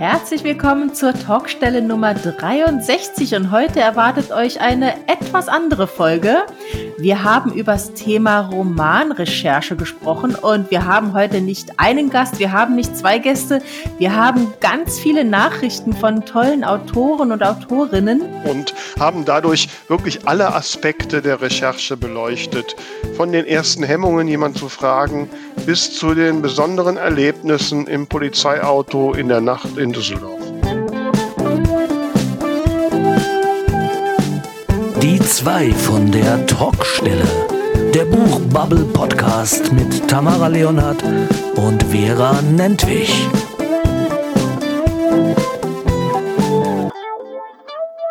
Herzlich willkommen zur Talkstelle Nummer 63 und heute erwartet euch eine etwas andere Folge. Wir haben über das Thema Romanrecherche gesprochen und wir haben heute nicht einen Gast, wir haben nicht zwei Gäste, wir haben ganz viele Nachrichten von tollen Autoren und Autorinnen. Und haben dadurch wirklich alle Aspekte der Recherche beleuchtet. Von den ersten Hemmungen, jemanden zu fragen, bis zu den besonderen Erlebnissen im Polizeiauto in der Nacht in Düsseldorf. Die zwei von der Talkstelle. Der Buchbubble Podcast mit Tamara Leonhardt und Vera Nentwich.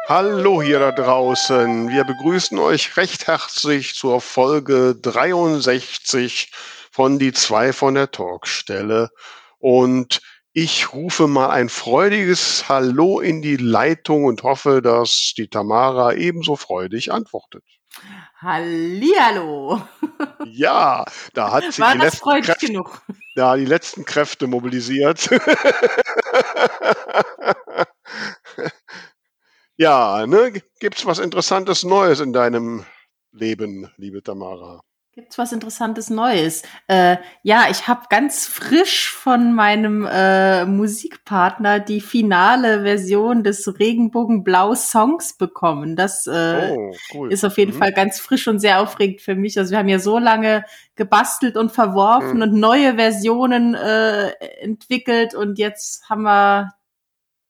Hallo hier da draußen. Wir begrüßen euch recht herzlich zur Folge 63 von Die zwei von der Talkstelle. Und ich rufe mal ein freudiges Hallo in die Leitung und hoffe, dass die Tamara ebenso freudig antwortet. Hallihallo. Ja, da hat sie War die letzten, Kräfte, genug? da die letzten Kräfte mobilisiert. ja, ne? Gibt's was Interessantes Neues in deinem Leben, liebe Tamara? Gibt's was Interessantes Neues? Äh, ja, ich habe ganz frisch von meinem äh, Musikpartner die finale Version des Regenbogenblau Songs bekommen. Das äh, Oh, cool. ist auf jeden Mhm. Fall ganz frisch und sehr aufregend für mich. Also wir haben ja so lange gebastelt und verworfen Mhm. und neue Versionen äh, entwickelt und jetzt haben wir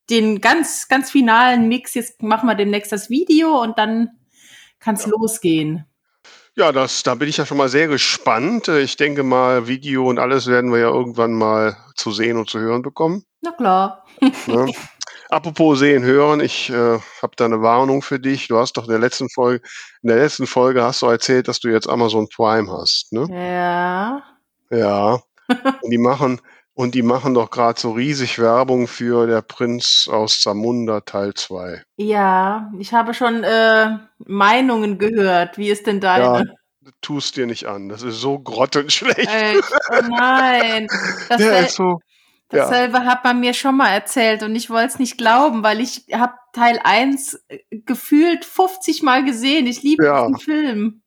den ganz, ganz finalen Mix. Jetzt machen wir demnächst das Video und dann kann's Ja. losgehen. Ja, das, da bin ich ja schon mal sehr gespannt. Äh, Ich denke mal, Video und alles werden wir ja irgendwann mal zu sehen und zu hören bekommen. Na klar. Ne? Apropos sehen, hören, ich äh, habe da eine Warnung für dich. Du hast doch in der letzten Folge, in der letzten Folge hast du erzählt, dass du jetzt Amazon Prime hast, ne? Ja. Ja. Und die machen, und die machen doch gerade so riesig Werbung für der Prinz aus Zamunda Teil 2. Ja, ich habe schon äh, Meinungen gehört. Wie ist denn deine? Tust dir nicht an. Das ist so grottenschlecht. Echt? Oh nein. Der Dassel ist so. Ja. dasselbe hat man mir schon mal erzählt und ich wollte es nicht glauben, weil ich habe Teil 1 gefühlt 50 Mal gesehen. Ich liebe Ja. diesen Film.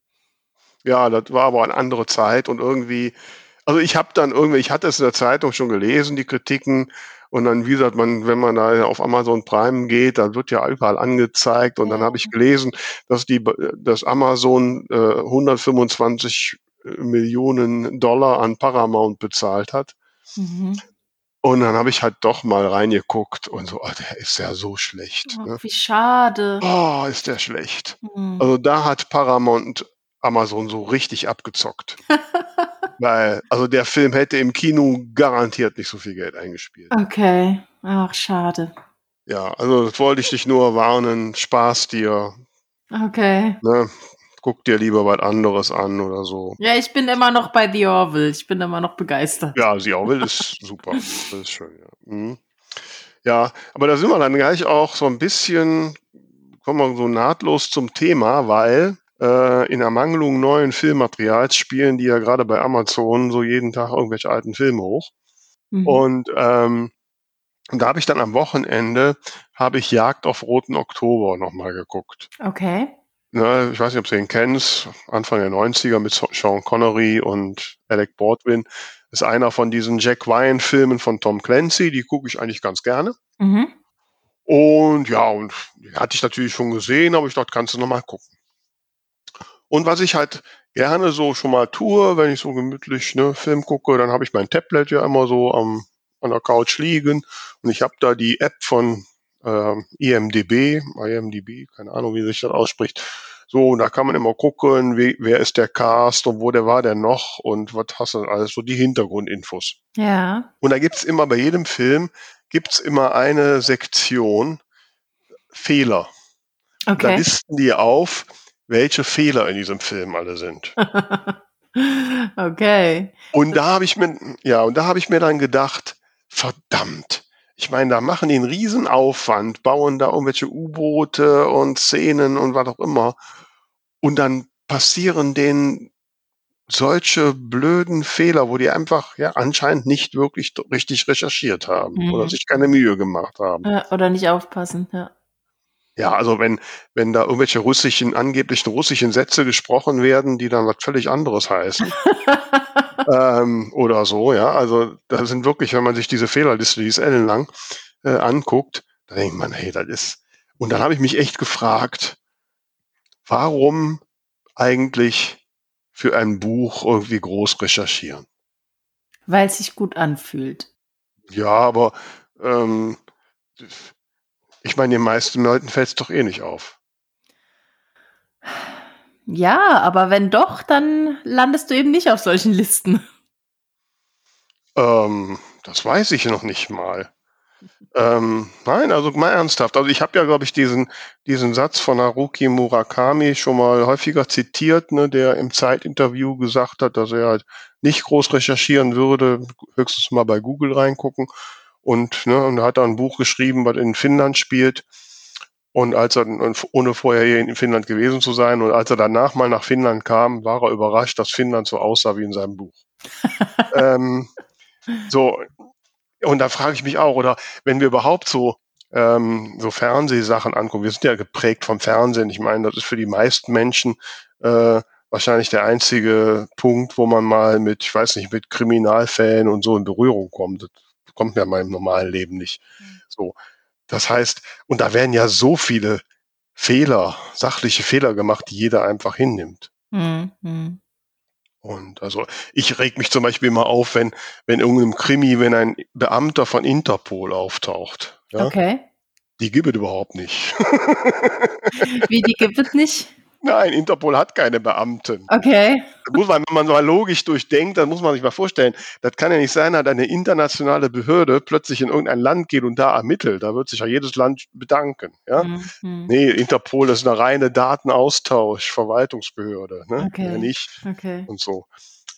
Ja, das war aber eine andere Zeit und irgendwie, also ich habe dann irgendwie, ich hatte es in der Zeitung schon gelesen, die Kritiken, und dann, wie gesagt, man, wenn man da auf Amazon Prime geht, da wird ja überall angezeigt und dann habe ich gelesen, dass die, dass Amazon äh, 125 Millionen Dollar an Paramount bezahlt hat. Mhm. Und dann habe ich halt doch mal reingeguckt und so, oh, der ist ja so schlecht. Oh, Ne? wie schade. Oh, ist der schlecht. Hm. Also da hat Paramount Amazon so richtig abgezockt. Weil, also der Film hätte im Kino garantiert nicht so viel Geld eingespielt. Okay. Ach, schade. Ja, also das wollte ich dich nur warnen. Spaß dir. Okay. Ne? Guck dir lieber was anderes an oder so. Ja, ich bin immer noch bei The Orville. Ich bin immer noch begeistert. Ja, auch will, ist super. Das ist schön, ja. Mhm. Ja, aber da sind wir dann gleich auch so ein bisschen, kommen wir so nahtlos zum Thema, weil in Ermangelung neuen Filmmaterials spielen die ja gerade bei Amazon so jeden Tag irgendwelche alten Filme hoch. Mhm. Und ähm, da habe ich dann am Wochenende habe ich Jagd auf Roten Oktober nochmal geguckt. Okay. Ne, ich weiß nicht, ob du ihn kennst, Anfang der 90er mit Sean Connery und Alec Baldwin. Ist einer von diesen Jack Ryan-Filmen von Tom Clancy, die gucke ich eigentlich ganz gerne. Mhm. Und ja, und die hatte ich natürlich schon gesehen, aber ich dachte, kannst du nochmal gucken. Und was ich halt gerne so schon mal tue, wenn ich so gemütlich ne, Film gucke, dann habe ich mein Tablet ja immer so am, an der Couch liegen und ich habe da die App von ähm, IMDB, IMDB, keine Ahnung, wie sich das ausspricht. So, und da kann man immer gucken, wie, wer ist der Cast und wo der war der noch und was hast du alles, so die Hintergrundinfos. Ja. Und da gibt's immer bei jedem Film gibt's immer eine Sektion Fehler. Da Okay. listen die auf, welche Fehler in diesem Film alle sind. okay. Und da habe ich mir, ja, und da habe ich mir dann gedacht, verdammt. Ich meine, da machen die einen riesen Aufwand, bauen da irgendwelche U-Boote und Szenen und was auch immer. Und dann passieren denen solche blöden Fehler, wo die einfach ja anscheinend nicht wirklich richtig recherchiert haben mhm. oder sich keine Mühe gemacht haben. Ja, oder nicht aufpassen, ja. Ja, also wenn, wenn da irgendwelche russischen, angeblichen russischen Sätze gesprochen werden, die dann was völlig anderes heißen. ähm, oder so, ja. Also da sind wirklich, wenn man sich diese Fehlerliste, die ist ellenlang, äh, anguckt, da denkt man, hey, das ist. Und dann habe ich mich echt gefragt, warum eigentlich für ein Buch irgendwie groß recherchieren? Weil es sich gut anfühlt. Ja, aber ähm, ich meine, den meisten Leuten fällt es doch eh nicht auf. Ja, aber wenn doch, dann landest du eben nicht auf solchen Listen. Ähm, das weiß ich noch nicht mal. Ähm, nein, also mal ernsthaft. Also ich habe ja, glaube ich, diesen, diesen Satz von Haruki Murakami schon mal häufiger zitiert, ne, der im Zeitinterview gesagt hat, dass er halt nicht groß recherchieren würde, höchstens mal bei Google reingucken. Und, ne, und er hat da ein Buch geschrieben, was in Finnland spielt. Und als er, ohne vorher hier in Finnland gewesen zu sein, und als er danach mal nach Finnland kam, war er überrascht, dass Finnland so aussah wie in seinem Buch. ähm, so, und da frage ich mich auch, oder wenn wir überhaupt so ähm, so Fernsehsachen angucken, wir sind ja geprägt vom Fernsehen. Ich meine, das ist für die meisten Menschen äh, wahrscheinlich der einzige Punkt, wo man mal mit, ich weiß nicht, mit Kriminalfällen und so in Berührung kommt. Das kommt mir in meinem normalen Leben nicht. Mhm. So. Das heißt, und da werden ja so viele Fehler, sachliche Fehler gemacht, die jeder einfach hinnimmt. Mhm. Und also ich reg mich zum Beispiel immer auf, wenn, wenn irgendeinem Krimi, wenn ein Beamter von Interpol auftaucht. Ja? Okay. Die gibt es überhaupt nicht. Wie, die gibt es nicht? Nein, Interpol hat keine Beamten. Okay. Das muss man, wenn man mal logisch durchdenkt, dann muss man sich mal vorstellen, das kann ja nicht sein, dass eine internationale Behörde plötzlich in irgendein Land geht und da ermittelt. Da wird sich ja jedes Land bedanken. Ja? Mhm. Nee, Interpol ist eine reine Datenaustausch, Verwaltungsbehörde. Ne? Okay. Ja, nicht. Okay. Und so.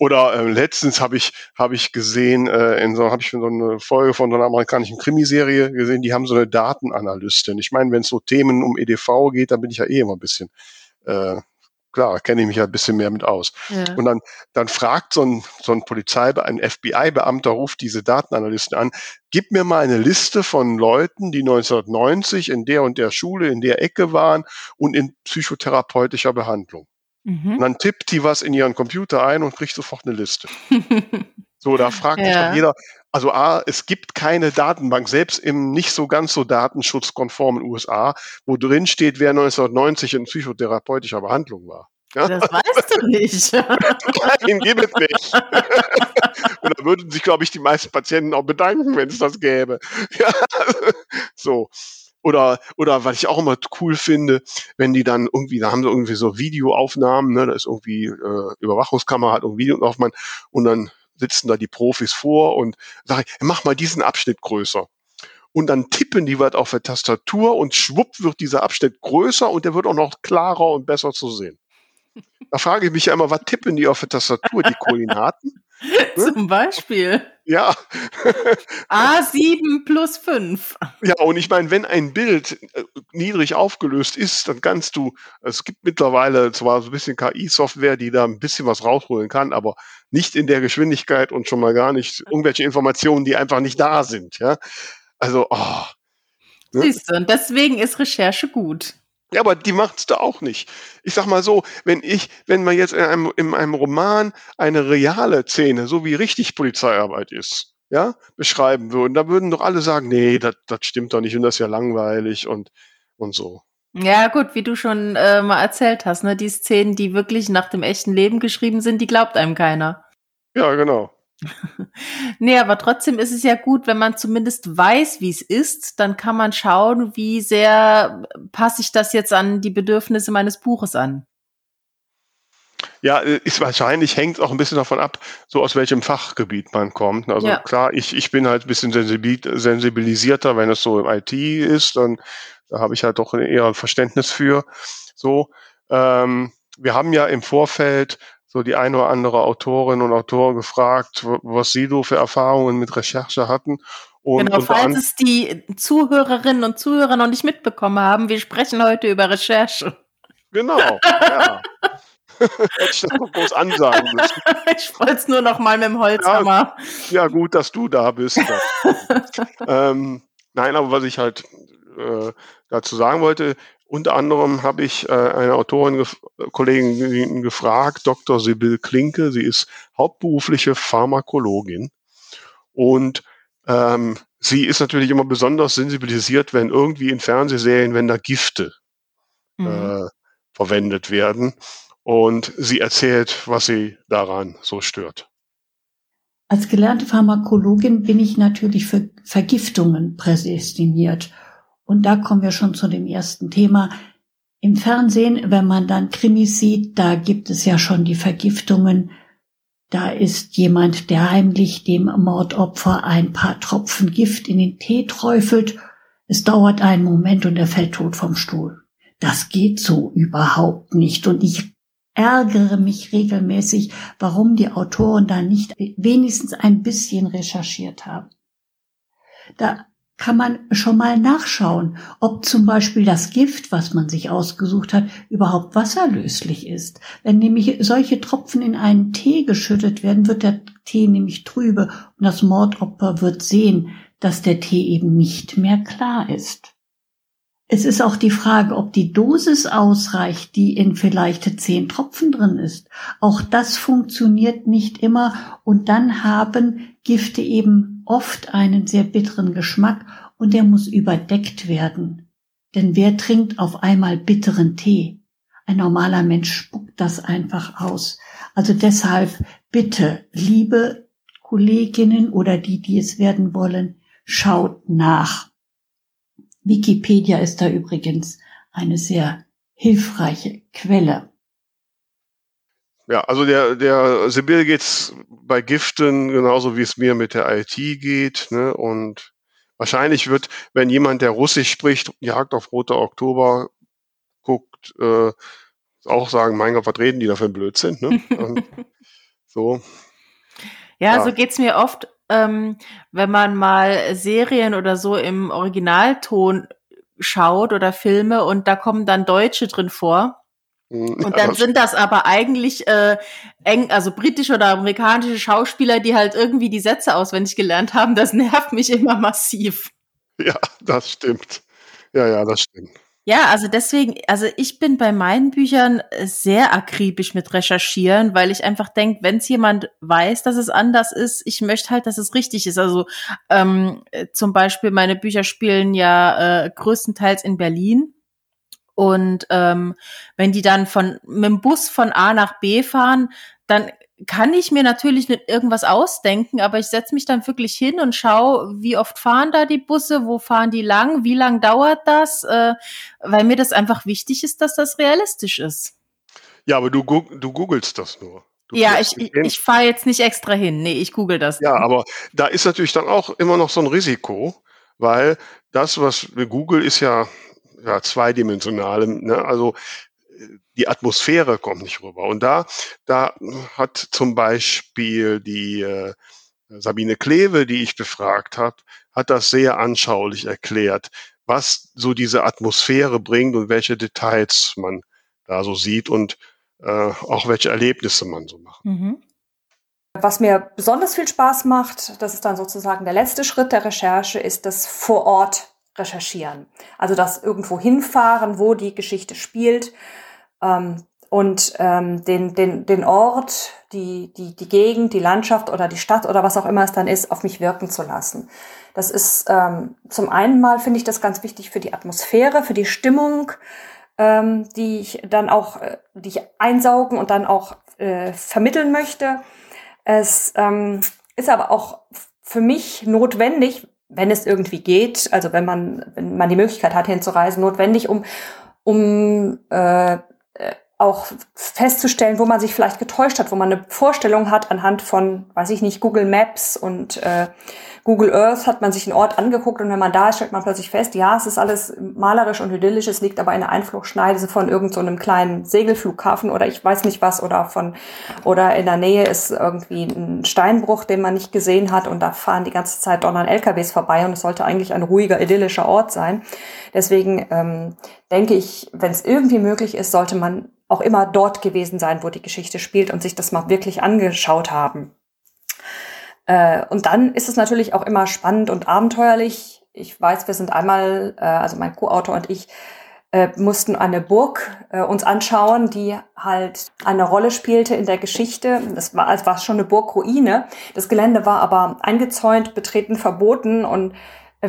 Oder äh, letztens habe ich habe ich gesehen, äh, in so habe ich so eine Folge von so einer amerikanischen Krimiserie gesehen, die haben so eine Datenanalystin. Ich meine, wenn es so Themen um EDV geht, dann bin ich ja eh immer ein bisschen äh, klar, kenne ich mich ja ein bisschen mehr mit aus. Ja. Und dann, dann fragt so ein, so ein Polizei, ein FBI-Beamter ruft diese Datenanalysten an, gib mir mal eine Liste von Leuten, die 1990 in der und der Schule, in der Ecke waren und in psychotherapeutischer Behandlung. Mhm. Und dann tippt die was in ihren Computer ein und kriegt sofort eine Liste. so, da fragt ja. sich doch jeder, also A, es gibt keine Datenbank, selbst im nicht so ganz so datenschutzkonformen USA, wo drin steht, wer 1990 in psychotherapeutischer Behandlung war. Ja? Das weißt du nicht. Nein, gibt es nicht. Und da würden sich, glaube ich, die meisten Patienten auch bedanken, wenn es das gäbe. Ja, so. Oder, oder was ich auch immer cool finde, wenn die dann irgendwie, da haben sie irgendwie so Videoaufnahmen, ne, da ist irgendwie äh, Überwachungskamera, hat irgendwie Videoaufnahmen und dann sitzen da die Profis vor und sagen, mach mal diesen Abschnitt größer. Und dann tippen die was auf der Tastatur und schwupp wird dieser Abschnitt größer und der wird auch noch klarer und besser zu sehen. Da frage ich mich ja immer, was tippen die auf der Tastatur? Die Koordinaten? Zum Beispiel. Ja. A7 plus 5. Ja, und ich meine, wenn ein Bild äh, niedrig aufgelöst ist, dann kannst du, es gibt mittlerweile zwar so ein bisschen KI-Software, die da ein bisschen was rausholen kann, aber nicht in der Geschwindigkeit und schon mal gar nicht irgendwelche Informationen, die einfach nicht da sind. Ja, also, oh. Ne? Siehst du, und deswegen ist Recherche gut. Ja, aber die macht's da auch nicht. Ich sag mal so, wenn ich, wenn man jetzt in einem, in einem Roman eine reale Szene, so wie richtig Polizeiarbeit ist, ja, beschreiben würden, da würden doch alle sagen, nee, das stimmt doch nicht und das ist ja langweilig und, und so. Ja, gut, wie du schon äh, mal erzählt hast, ne, die Szenen, die wirklich nach dem echten Leben geschrieben sind, die glaubt einem keiner. Ja, genau. Nee, aber trotzdem ist es ja gut, wenn man zumindest weiß, wie es ist, dann kann man schauen, wie sehr passe ich das jetzt an die Bedürfnisse meines Buches an. Ja, äh, ist wahrscheinlich, hängt auch ein bisschen davon ab, so aus welchem Fachgebiet man kommt. Also ja. klar, ich, ich bin halt ein bisschen sensibilisierter, wenn es so im IT ist, dann da habe ich halt doch eher ein Verständnis für. So, ähm, wir haben ja im Vorfeld so die eine oder andere Autorin und Autor gefragt, was sie so für Erfahrungen mit Recherche hatten. Und, genau, falls es die Zuhörerinnen und Zuhörer noch nicht mitbekommen haben, wir sprechen heute über Recherche. Genau, ja. Hätte ich das noch groß ansagen müssen. ich wollte es nur noch mal mit dem Holzhammer. Ja, ja gut, dass du da bist. ähm, nein, aber was ich halt äh, dazu sagen wollte, unter anderem habe ich äh, eine Autorin, gef Kollegin gefragt, Dr. Sibyl Klinke. Sie ist hauptberufliche Pharmakologin und ähm, sie ist natürlich immer besonders sensibilisiert, wenn irgendwie in Fernsehserien, wenn da Gifte mhm. äh, verwendet werden. Und sie erzählt, was sie daran so stört. Als gelernte Pharmakologin bin ich natürlich für Vergiftungen prädestiniert. Und da kommen wir schon zu dem ersten Thema. Im Fernsehen, wenn man dann Krimis sieht, da gibt es ja schon die Vergiftungen. Da ist jemand, der heimlich dem Mordopfer ein paar Tropfen Gift in den Tee träufelt. Es dauert einen Moment und er fällt tot vom Stuhl. Das geht so überhaupt nicht. Und ich ärgere mich regelmäßig, warum die Autoren da nicht wenigstens ein bisschen recherchiert haben. Da kann man schon mal nachschauen, ob zum Beispiel das Gift, was man sich ausgesucht hat, überhaupt wasserlöslich ist. Wenn nämlich solche Tropfen in einen Tee geschüttet werden, wird der Tee nämlich trübe und das Mordopfer wird sehen, dass der Tee eben nicht mehr klar ist. Es ist auch die Frage, ob die Dosis ausreicht, die in vielleicht zehn Tropfen drin ist. Auch das funktioniert nicht immer und dann haben Gifte eben oft einen sehr bitteren Geschmack und der muss überdeckt werden. Denn wer trinkt auf einmal bitteren Tee? Ein normaler Mensch spuckt das einfach aus. Also deshalb bitte, liebe Kolleginnen oder die, die es werden wollen, schaut nach. Wikipedia ist da übrigens eine sehr hilfreiche Quelle. Ja, also der, der Sibyl geht's bei Giften genauso wie es mir mit der IT geht. Ne? Und wahrscheinlich wird, wenn jemand, der Russisch spricht, Jagd auf Roter Oktober guckt, äh, auch sagen, mein Gott, was reden die da für ein Blödsinn? Ne? so. Ja, ja, so geht's mir oft ähm, wenn man mal Serien oder so im Originalton schaut oder Filme und da kommen dann Deutsche drin vor. Hm, und dann sind das aber eigentlich äh, eng, also britische oder amerikanische Schauspieler, die halt irgendwie die Sätze auswendig gelernt haben. Das nervt mich immer massiv. Ja, das stimmt. Ja, ja, das stimmt. Ja, also deswegen, also ich bin bei meinen Büchern sehr akribisch mit recherchieren, weil ich einfach denke, wenn es jemand weiß, dass es anders ist, ich möchte halt, dass es richtig ist. Also ähm, zum Beispiel meine Bücher spielen ja äh, größtenteils in Berlin. Und ähm, wenn die dann von mit dem Bus von A nach B fahren, dann kann ich mir natürlich nicht irgendwas ausdenken, aber ich setze mich dann wirklich hin und schaue, wie oft fahren da die Busse, wo fahren die lang, wie lang dauert das, äh, weil mir das einfach wichtig ist, dass das realistisch ist. Ja, aber du, du googelst das nur. Du ja, ich, ich, ich fahre jetzt nicht extra hin. Nee, ich google das. Ja, aber da ist natürlich dann auch immer noch so ein Risiko, weil das, was Google ist ja, ja zweidimensional. Ne? Also die Atmosphäre kommt nicht rüber. Und da, da hat zum Beispiel die äh, Sabine Klewe, die ich befragt habe, hat das sehr anschaulich erklärt, was so diese Atmosphäre bringt und welche Details man da so sieht und äh, auch welche Erlebnisse man so macht. Mhm. Was mir besonders viel Spaß macht, das ist dann sozusagen der letzte Schritt der Recherche, ist das vor Ort recherchieren. Also das irgendwo hinfahren, wo die Geschichte spielt ähm, und ähm, den, den, den Ort, die, die, die Gegend, die Landschaft oder die Stadt oder was auch immer es dann ist, auf mich wirken zu lassen. Das ist ähm, zum einen mal, finde ich das ganz wichtig für die Atmosphäre, für die Stimmung, ähm, die ich dann auch, äh, die ich einsaugen und dann auch äh, vermitteln möchte. Es ähm, ist aber auch für mich notwendig, wenn es irgendwie geht, also wenn man, wenn man die Möglichkeit hat, hinzureisen, notwendig, um, um äh, auch festzustellen, wo man sich vielleicht getäuscht hat, wo man eine Vorstellung hat anhand von, weiß ich nicht, Google Maps und äh, Google Earth hat man sich einen Ort angeguckt und wenn man da ist, stellt man plötzlich fest, ja, es ist alles malerisch und idyllisch, es liegt aber in der Einflugschneide von irgendeinem so kleinen Segelflughafen oder ich weiß nicht was oder von oder in der Nähe ist irgendwie ein Steinbruch, den man nicht gesehen hat und da fahren die ganze Zeit donnern LKWs vorbei und es sollte eigentlich ein ruhiger, idyllischer Ort sein. Deswegen ähm, denke ich, wenn es irgendwie möglich ist, sollte man auch immer dort gewesen sein, wo die Geschichte spielt und sich das mal wirklich angeschaut haben. Äh, und dann ist es natürlich auch immer spannend und abenteuerlich. Ich weiß, wir sind einmal, äh, also mein Co-Autor und ich, äh, mussten eine Burg uns anschauen, die halt eine Rolle spielte in der Geschichte. Das war, es war schon eine Burgruine. Das Gelände war aber eingezäunt, betreten verboten und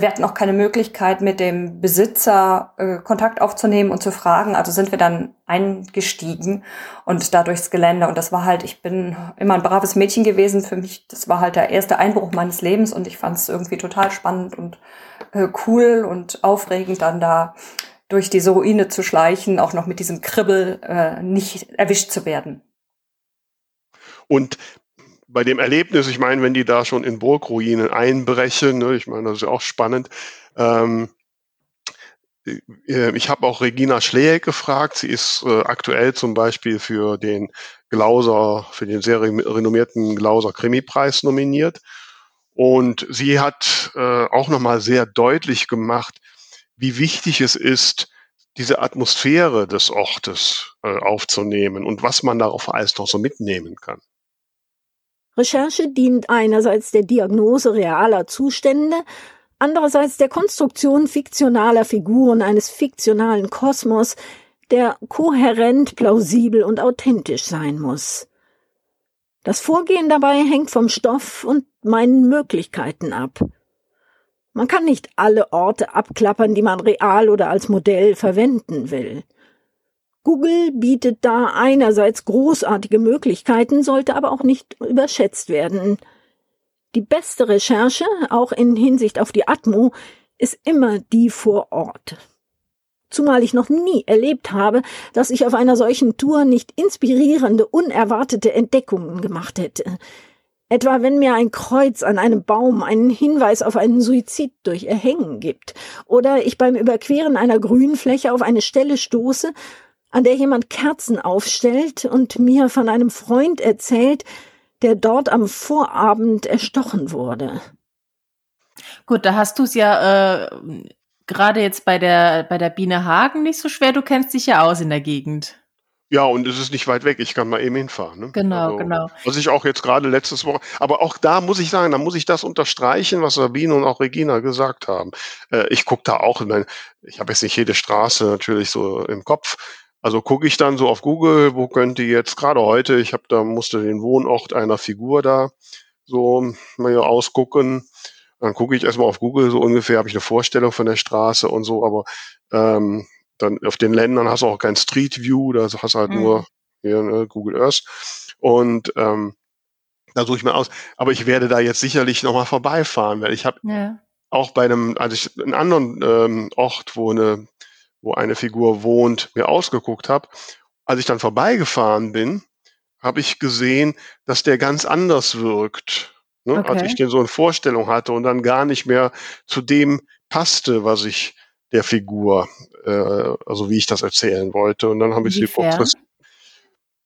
wir hatten auch keine Möglichkeit, mit dem Besitzer äh, Kontakt aufzunehmen und zu fragen. Also sind wir dann eingestiegen und da durchs Gelände. Und das war halt, ich bin immer ein braves Mädchen gewesen. Für mich, das war halt der erste Einbruch meines Lebens und ich fand es irgendwie total spannend und äh, cool und aufregend, dann da durch diese Ruine zu schleichen, auch noch mit diesem Kribbel äh, nicht erwischt zu werden. Und bei dem Erlebnis, ich meine, wenn die da schon in Burgruinen einbrechen, ne, ich meine, das ist ja auch spannend. Ähm, äh, ich habe auch Regina Schleek gefragt. Sie ist äh, aktuell zum Beispiel für den Glauser, für den sehr renommierten Glauser Krimi-Preis nominiert. Und sie hat äh, auch nochmal sehr deutlich gemacht, wie wichtig es ist, diese Atmosphäre des Ortes äh, aufzunehmen und was man darauf alles noch so mitnehmen kann. Recherche dient einerseits der Diagnose realer Zustände, andererseits der Konstruktion fiktionaler Figuren eines fiktionalen Kosmos, der kohärent, plausibel und authentisch sein muss. Das Vorgehen dabei hängt vom Stoff und meinen Möglichkeiten ab. Man kann nicht alle Orte abklappern, die man real oder als Modell verwenden will. Google bietet da einerseits großartige Möglichkeiten, sollte aber auch nicht überschätzt werden. Die beste Recherche, auch in Hinsicht auf die Atmo, ist immer die vor Ort. Zumal ich noch nie erlebt habe, dass ich auf einer solchen Tour nicht inspirierende, unerwartete Entdeckungen gemacht hätte. Etwa wenn mir ein Kreuz an einem Baum einen Hinweis auf einen Suizid durch Erhängen gibt, oder ich beim Überqueren einer Grünfläche auf eine Stelle stoße, an der jemand Kerzen aufstellt und mir von einem Freund erzählt, der dort am Vorabend erstochen wurde. Gut, da hast du es ja äh, gerade jetzt bei der bei der Biene Hagen nicht so schwer. Du kennst dich ja aus in der Gegend. Ja, und es ist nicht weit weg. Ich kann mal eben hinfahren. Ne? Genau, also, genau. Was ich auch jetzt gerade letztes Woche, aber auch da muss ich sagen, da muss ich das unterstreichen, was Sabine und auch Regina gesagt haben. Äh, ich gucke da auch, ich, mein, ich habe jetzt nicht jede Straße natürlich so im Kopf, also gucke ich dann so auf Google, wo könnte jetzt gerade heute, ich habe da musste den Wohnort einer Figur da so mal ausgucken. Dann gucke ich erstmal auf Google so ungefähr, habe ich eine Vorstellung von der Straße und so, aber ähm, dann auf den Ländern hast du auch kein Street View, da hast du halt mhm. nur hier, ne, Google Earth. Und ähm, da suche ich mir aus. Aber ich werde da jetzt sicherlich nochmal vorbeifahren, weil ich habe ja. auch bei einem, also ich einen anderen ähm, Ort, wo eine wo eine Figur wohnt, mir ausgeguckt habe. Als ich dann vorbeigefahren bin, habe ich gesehen, dass der ganz anders wirkt. Ne? Okay. Als ich den so in Vorstellung hatte und dann gar nicht mehr zu dem passte, was ich der Figur, äh, also wie ich das erzählen wollte. Und dann habe ich sie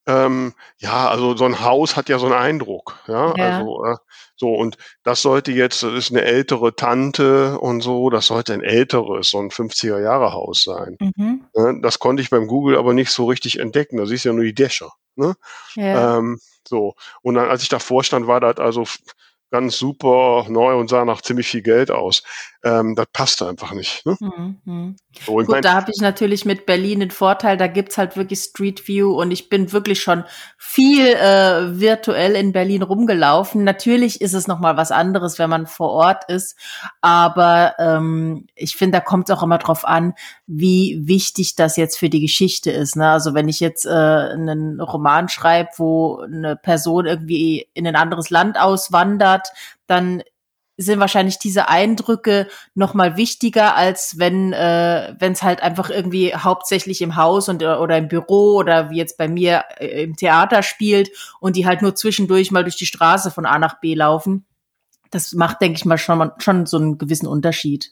ähm, ja, also so ein Haus hat ja so einen Eindruck, ja, ja. also äh, so und das sollte jetzt, das ist eine ältere Tante und so, das sollte ein älteres, so ein 50er Jahre Haus sein. Mhm. Ne? Das konnte ich beim Google aber nicht so richtig entdecken, da siehst du ja nur die Dächer, ne? Ja. Ähm, so und dann, als ich davor stand, war das also ganz super neu und sah nach ziemlich viel Geld aus. Ähm, das passte einfach nicht. Ne? Mhm. So, Gut, mein, da habe ich natürlich mit Berlin den Vorteil, da gibt's halt wirklich Street View und ich bin wirklich schon viel äh, virtuell in Berlin rumgelaufen. Natürlich ist es nochmal was anderes, wenn man vor Ort ist, aber ähm, ich finde, da kommt es auch immer drauf an, wie wichtig das jetzt für die Geschichte ist. Ne? Also wenn ich jetzt äh, einen Roman schreibe, wo eine Person irgendwie in ein anderes Land auswandert, dann sind wahrscheinlich diese Eindrücke noch mal wichtiger, als wenn äh, wenn es halt einfach irgendwie hauptsächlich im Haus und oder im Büro oder wie jetzt bei mir äh, im Theater spielt und die halt nur zwischendurch mal durch die Straße von A nach B laufen. Das macht, denke ich mal, schon schon so einen gewissen Unterschied.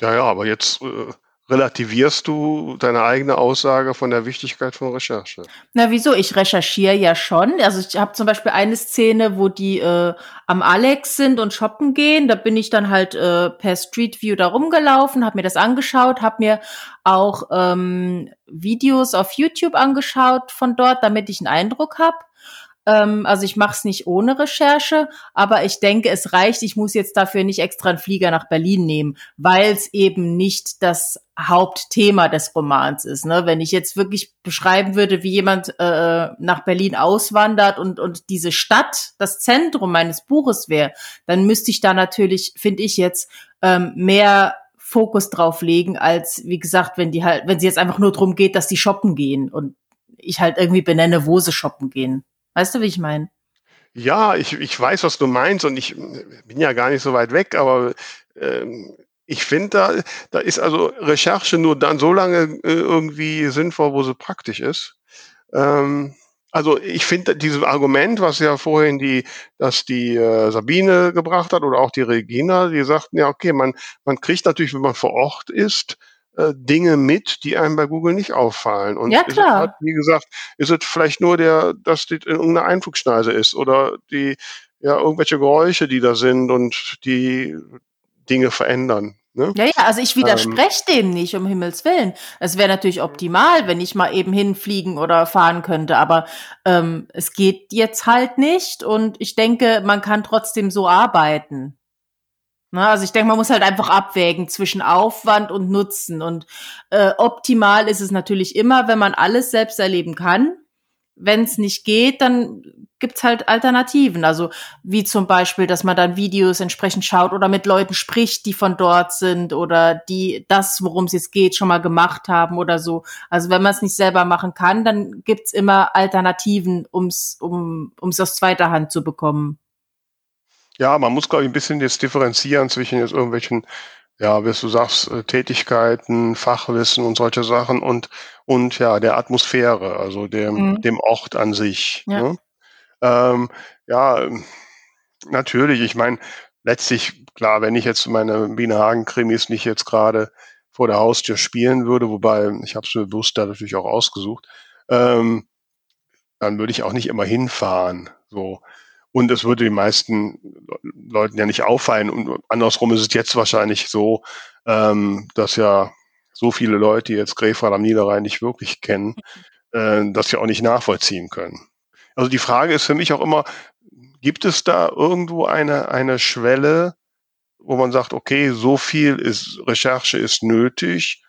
Ja, ja, aber jetzt äh, relativierst du deine eigene Aussage von der Wichtigkeit von Recherche? Na, wieso? Ich recherchiere ja schon. Also ich habe zum Beispiel eine Szene, wo die äh, am Alex sind und shoppen gehen. Da bin ich dann halt äh, per Street View da rumgelaufen, habe mir das angeschaut, habe mir auch ähm, Videos auf YouTube angeschaut von dort, damit ich einen Eindruck habe. Ähm, also ich mache es nicht ohne Recherche, aber ich denke, es reicht. Ich muss jetzt dafür nicht extra einen Flieger nach Berlin nehmen, weil es eben nicht das Hauptthema des Romans ist. Ne? Wenn ich jetzt wirklich beschreiben würde, wie jemand äh, nach Berlin auswandert und, und diese Stadt das Zentrum meines Buches wäre, dann müsste ich da natürlich, finde ich jetzt, ähm, mehr Fokus drauf legen, als wie gesagt, wenn die halt, wenn sie jetzt einfach nur drum geht, dass die shoppen gehen und ich halt irgendwie benenne, wo sie shoppen gehen. Weißt du, wie ich meine? Ja, ich, ich weiß, was du meinst und ich bin ja gar nicht so weit weg, aber ähm, ich finde, da, da ist also Recherche nur dann so lange äh, irgendwie sinnvoll, wo sie praktisch ist. Ähm, also ich finde dieses Argument, was ja vorhin die, dass die äh, Sabine gebracht hat oder auch die Regina, die sagten ja, okay, man, man kriegt natürlich, wenn man vor Ort ist, äh, Dinge mit, die einem bei Google nicht auffallen. Und ja, klar. Halt, wie gesagt, ist es vielleicht nur der, dass die irgendeine Einflugschneise ist oder die, ja, irgendwelche Geräusche, die da sind und die Dinge verändern. Ne? Ja, ja, also ich widerspreche ähm, dem nicht, um Himmels Willen. Es wäre natürlich optimal, wenn ich mal eben hinfliegen oder fahren könnte, aber ähm, es geht jetzt halt nicht und ich denke, man kann trotzdem so arbeiten. Ne? Also ich denke, man muss halt einfach abwägen zwischen Aufwand und Nutzen. Und äh, optimal ist es natürlich immer, wenn man alles selbst erleben kann. Wenn es nicht geht, dann gibt's halt Alternativen. Also wie zum Beispiel, dass man dann Videos entsprechend schaut oder mit Leuten spricht, die von dort sind oder die das, worum es jetzt geht, schon mal gemacht haben oder so. Also wenn man es nicht selber machen kann, dann gibt's immer Alternativen, ums, um es aus zweiter Hand zu bekommen. Ja, man muss, glaube ich, ein bisschen jetzt differenzieren zwischen jetzt irgendwelchen, ja, wie du sagst, äh, Tätigkeiten, Fachwissen und solche Sachen und, und ja, der Atmosphäre, also dem, mhm. dem Ort an sich. Ja, ne? ähm, ja natürlich, ich meine, letztlich, klar, wenn ich jetzt meine Bienenhagen-Krimis nicht jetzt gerade vor der Haustür spielen würde, wobei ich habe es mir bewusst da natürlich auch ausgesucht, ähm, dann würde ich auch nicht immer hinfahren. So. Und es würde den meisten Leuten ja nicht auffallen. Und andersrum ist es jetzt wahrscheinlich so, ähm, dass ja so viele Leute jetzt Grefrath am Niederrhein nicht wirklich kennen, äh, dass sie auch nicht nachvollziehen können. Also die Frage ist für mich auch immer, gibt es da irgendwo eine, eine Schwelle, wo man sagt, okay, so viel ist Recherche ist nötig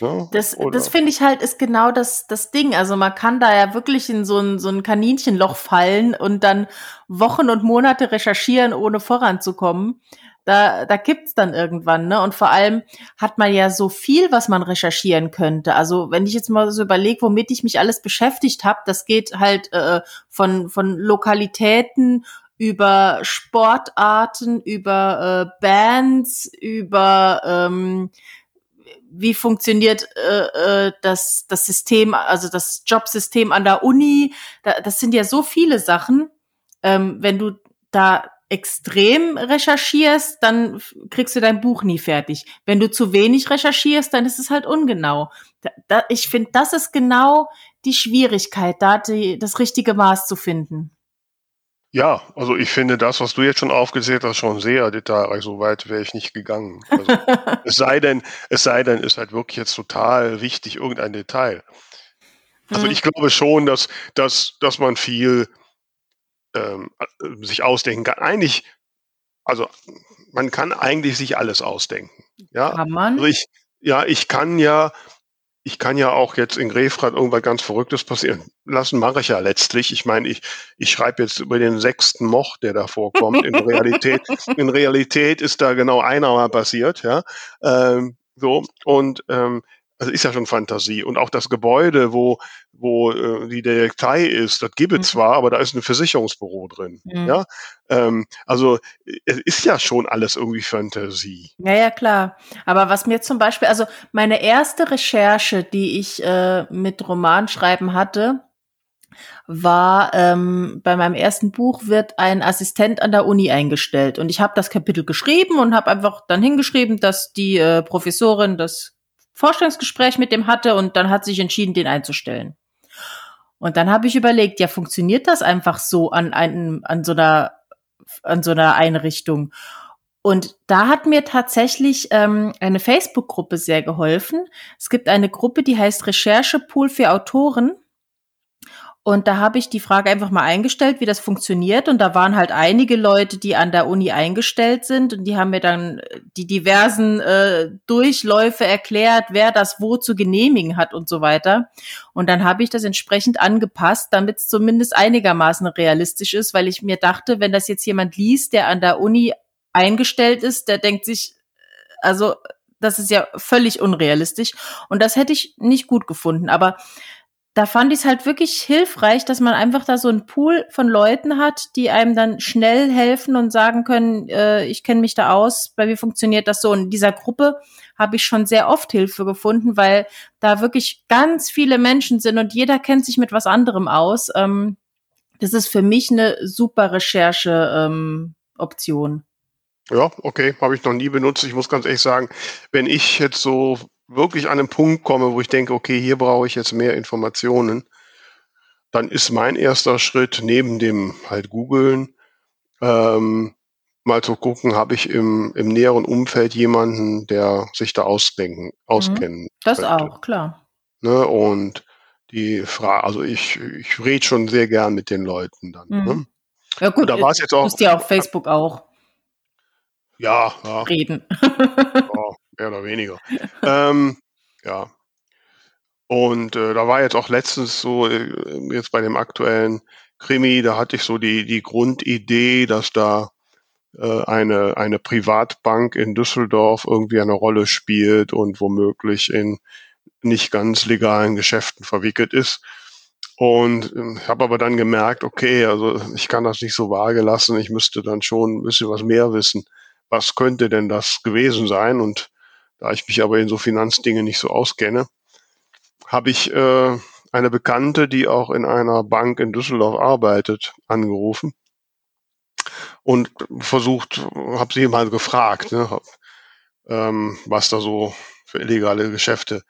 Ne? Das, das finde ich halt ist genau das, das Ding. Also man kann da ja wirklich in so ein, so ein Kaninchenloch fallen und dann Wochen und Monate recherchieren, ohne voranzukommen. Da, da gibt's dann irgendwann, ne? Und vor allem hat man ja so viel, was man recherchieren könnte. Also wenn ich jetzt mal so überlege, womit ich mich alles beschäftigt habe, das geht halt äh, von, von Lokalitäten über Sportarten, über äh, Bands, über ähm, wie funktioniert äh, äh, das, das System, also das Jobsystem an der Uni. Da, das sind ja so viele Sachen. Ähm, wenn du da extrem recherchierst, dann kriegst du dein Buch nie fertig. Wenn du zu wenig recherchierst, dann ist es halt ungenau. Da, da, ich finde, das ist genau die Schwierigkeit, da die, das richtige Maß zu finden. Ja, also ich finde das, was du jetzt schon aufgezählt hast, schon sehr detailreich. So weit wäre ich nicht gegangen. Also, es sei denn, es sei denn, ist halt wirklich jetzt total wichtig, irgendein Detail. Also mhm. ich glaube schon, dass, dass, dass man viel ähm, sich ausdenken kann. Eigentlich, also man kann eigentlich sich alles ausdenken. Ja, kann man? Also ich, ja, ich kann ja ich kann ja auch jetzt in Grefrath irgendwas ganz Verrücktes passieren lassen, mache ich ja letztlich. Ich meine, ich, ich schreibe jetzt über den sechsten Moch, der da vorkommt. In Realität, in Realität ist da genau einer mal passiert, ja. Ähm, so, und ähm, also ist ja schon Fantasie. Und auch das Gebäude, wo, wo äh, die Detektei ist, das gibt es mhm. zwar, aber da ist ein Versicherungsbüro drin. Mhm. Ja? Ähm, also es ist ja schon alles irgendwie Fantasie. Ja, ja, klar. Aber was mir zum Beispiel, also meine erste Recherche, die ich äh, mit Romanschreiben hatte, war ähm, bei meinem ersten Buch wird ein Assistent an der Uni eingestellt und ich habe das Kapitel geschrieben und habe einfach dann hingeschrieben, dass die äh, Professorin das Vorstellungsgespräch mit dem hatte und dann hat sich entschieden, den einzustellen. Und dann habe ich überlegt, ja, funktioniert das einfach so an einem, an so einer, an so einer Einrichtung? Und da hat mir tatsächlich ähm, eine Facebook-Gruppe sehr geholfen. Es gibt eine Gruppe, die heißt Recherchepool für Autoren. Und da habe ich die Frage einfach mal eingestellt, wie das funktioniert. Und da waren halt einige Leute, die an der Uni eingestellt sind. Und die haben mir dann äh, die diversen äh, Durchläufe erklärt, wer das wo zu genehmigen hat und so weiter. Und dann habe ich das entsprechend angepasst, damit es zumindest einigermaßen realistisch ist, weil ich mir dachte, wenn das jetzt jemand liest, der an der Uni eingestellt ist, der denkt sich, also das ist ja völlig unrealistisch. Und das hätte ich nicht gut gefunden. Aber da fand ich es halt wirklich hilfreich, dass man einfach da so einen Pool von Leuten hat, die einem dann schnell helfen und sagen können, äh, ich kenne mich da aus, bei mir funktioniert das so. Und in dieser Gruppe habe ich schon sehr oft Hilfe gefunden, weil da wirklich ganz viele Menschen sind und jeder kennt sich mit was anderem aus. Ähm, das ist für mich eine super Recherche-Option. Ähm, ja, okay, habe ich noch nie benutzt. Ich muss ganz ehrlich sagen, wenn ich jetzt so wirklich an einen Punkt komme, wo ich denke, okay, hier brauche ich jetzt mehr Informationen, dann ist mein erster Schritt neben dem halt googeln, ähm, mal zu gucken, habe ich im, im näheren Umfeld jemanden, der sich da ausdenken, mhm. auskennen. Das könnte. auch, klar. Ne? Und die Frage, also ich, ich rede schon sehr gern mit den Leuten dann. Mhm. Ne? Ja gut, da war es jetzt auch. Musst ja auf Facebook auch. Ja, ja. Reden. mehr oder weniger. ähm, ja. Und äh, da war jetzt auch letztens so, äh, jetzt bei dem aktuellen Krimi, da hatte ich so die, die Grundidee, dass da äh, eine, eine Privatbank in Düsseldorf irgendwie eine Rolle spielt und womöglich in nicht ganz legalen Geschäften verwickelt ist. Und äh, habe aber dann gemerkt, okay, also ich kann das nicht so vage lassen, ich müsste dann schon ein bisschen was mehr wissen. Was könnte denn das gewesen sein? Und da ich mich aber in so Finanzdinge nicht so auskenne, habe ich äh, eine Bekannte, die auch in einer Bank in Düsseldorf arbeitet, angerufen und versucht, habe sie mal gefragt, ne, ähm, was da so für illegale Geschäfte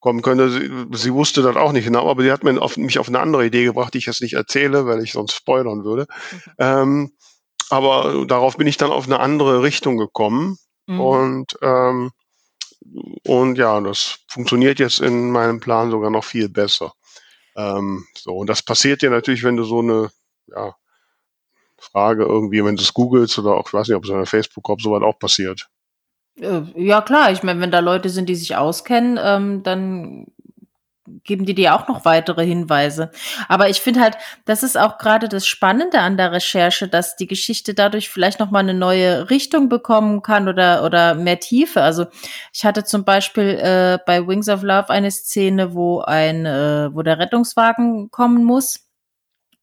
kommen könnte. Sie, sie, wusste das auch nicht genau, aber sie hat mir auf, mich auf eine andere Idee gebracht, die ich jetzt nicht erzähle, weil ich sonst spoilern würde. Mhm. Ähm, aber darauf bin ich dann auf eine andere Richtung gekommen mhm. und ähm, und ja, das funktioniert jetzt in meinem Plan sogar noch viel besser. Ähm, so, und das passiert dir natürlich, wenn du so eine ja, Frage irgendwie, wenn du es googelst oder auch, ich weiß nicht, ob es in Facebook kommt, so was auch passiert. Äh, ja, klar, ich meine, wenn da Leute sind, die sich auskennen, ähm, dann geben die dir auch noch weitere Hinweise. Aber ich finde halt, das ist auch gerade das Spannende an der Recherche, dass die Geschichte dadurch vielleicht noch mal eine neue Richtung bekommen kann oder oder mehr Tiefe. Also ich hatte zum Beispiel äh, bei Wings of Love eine Szene, wo ein äh, wo der Rettungswagen kommen muss.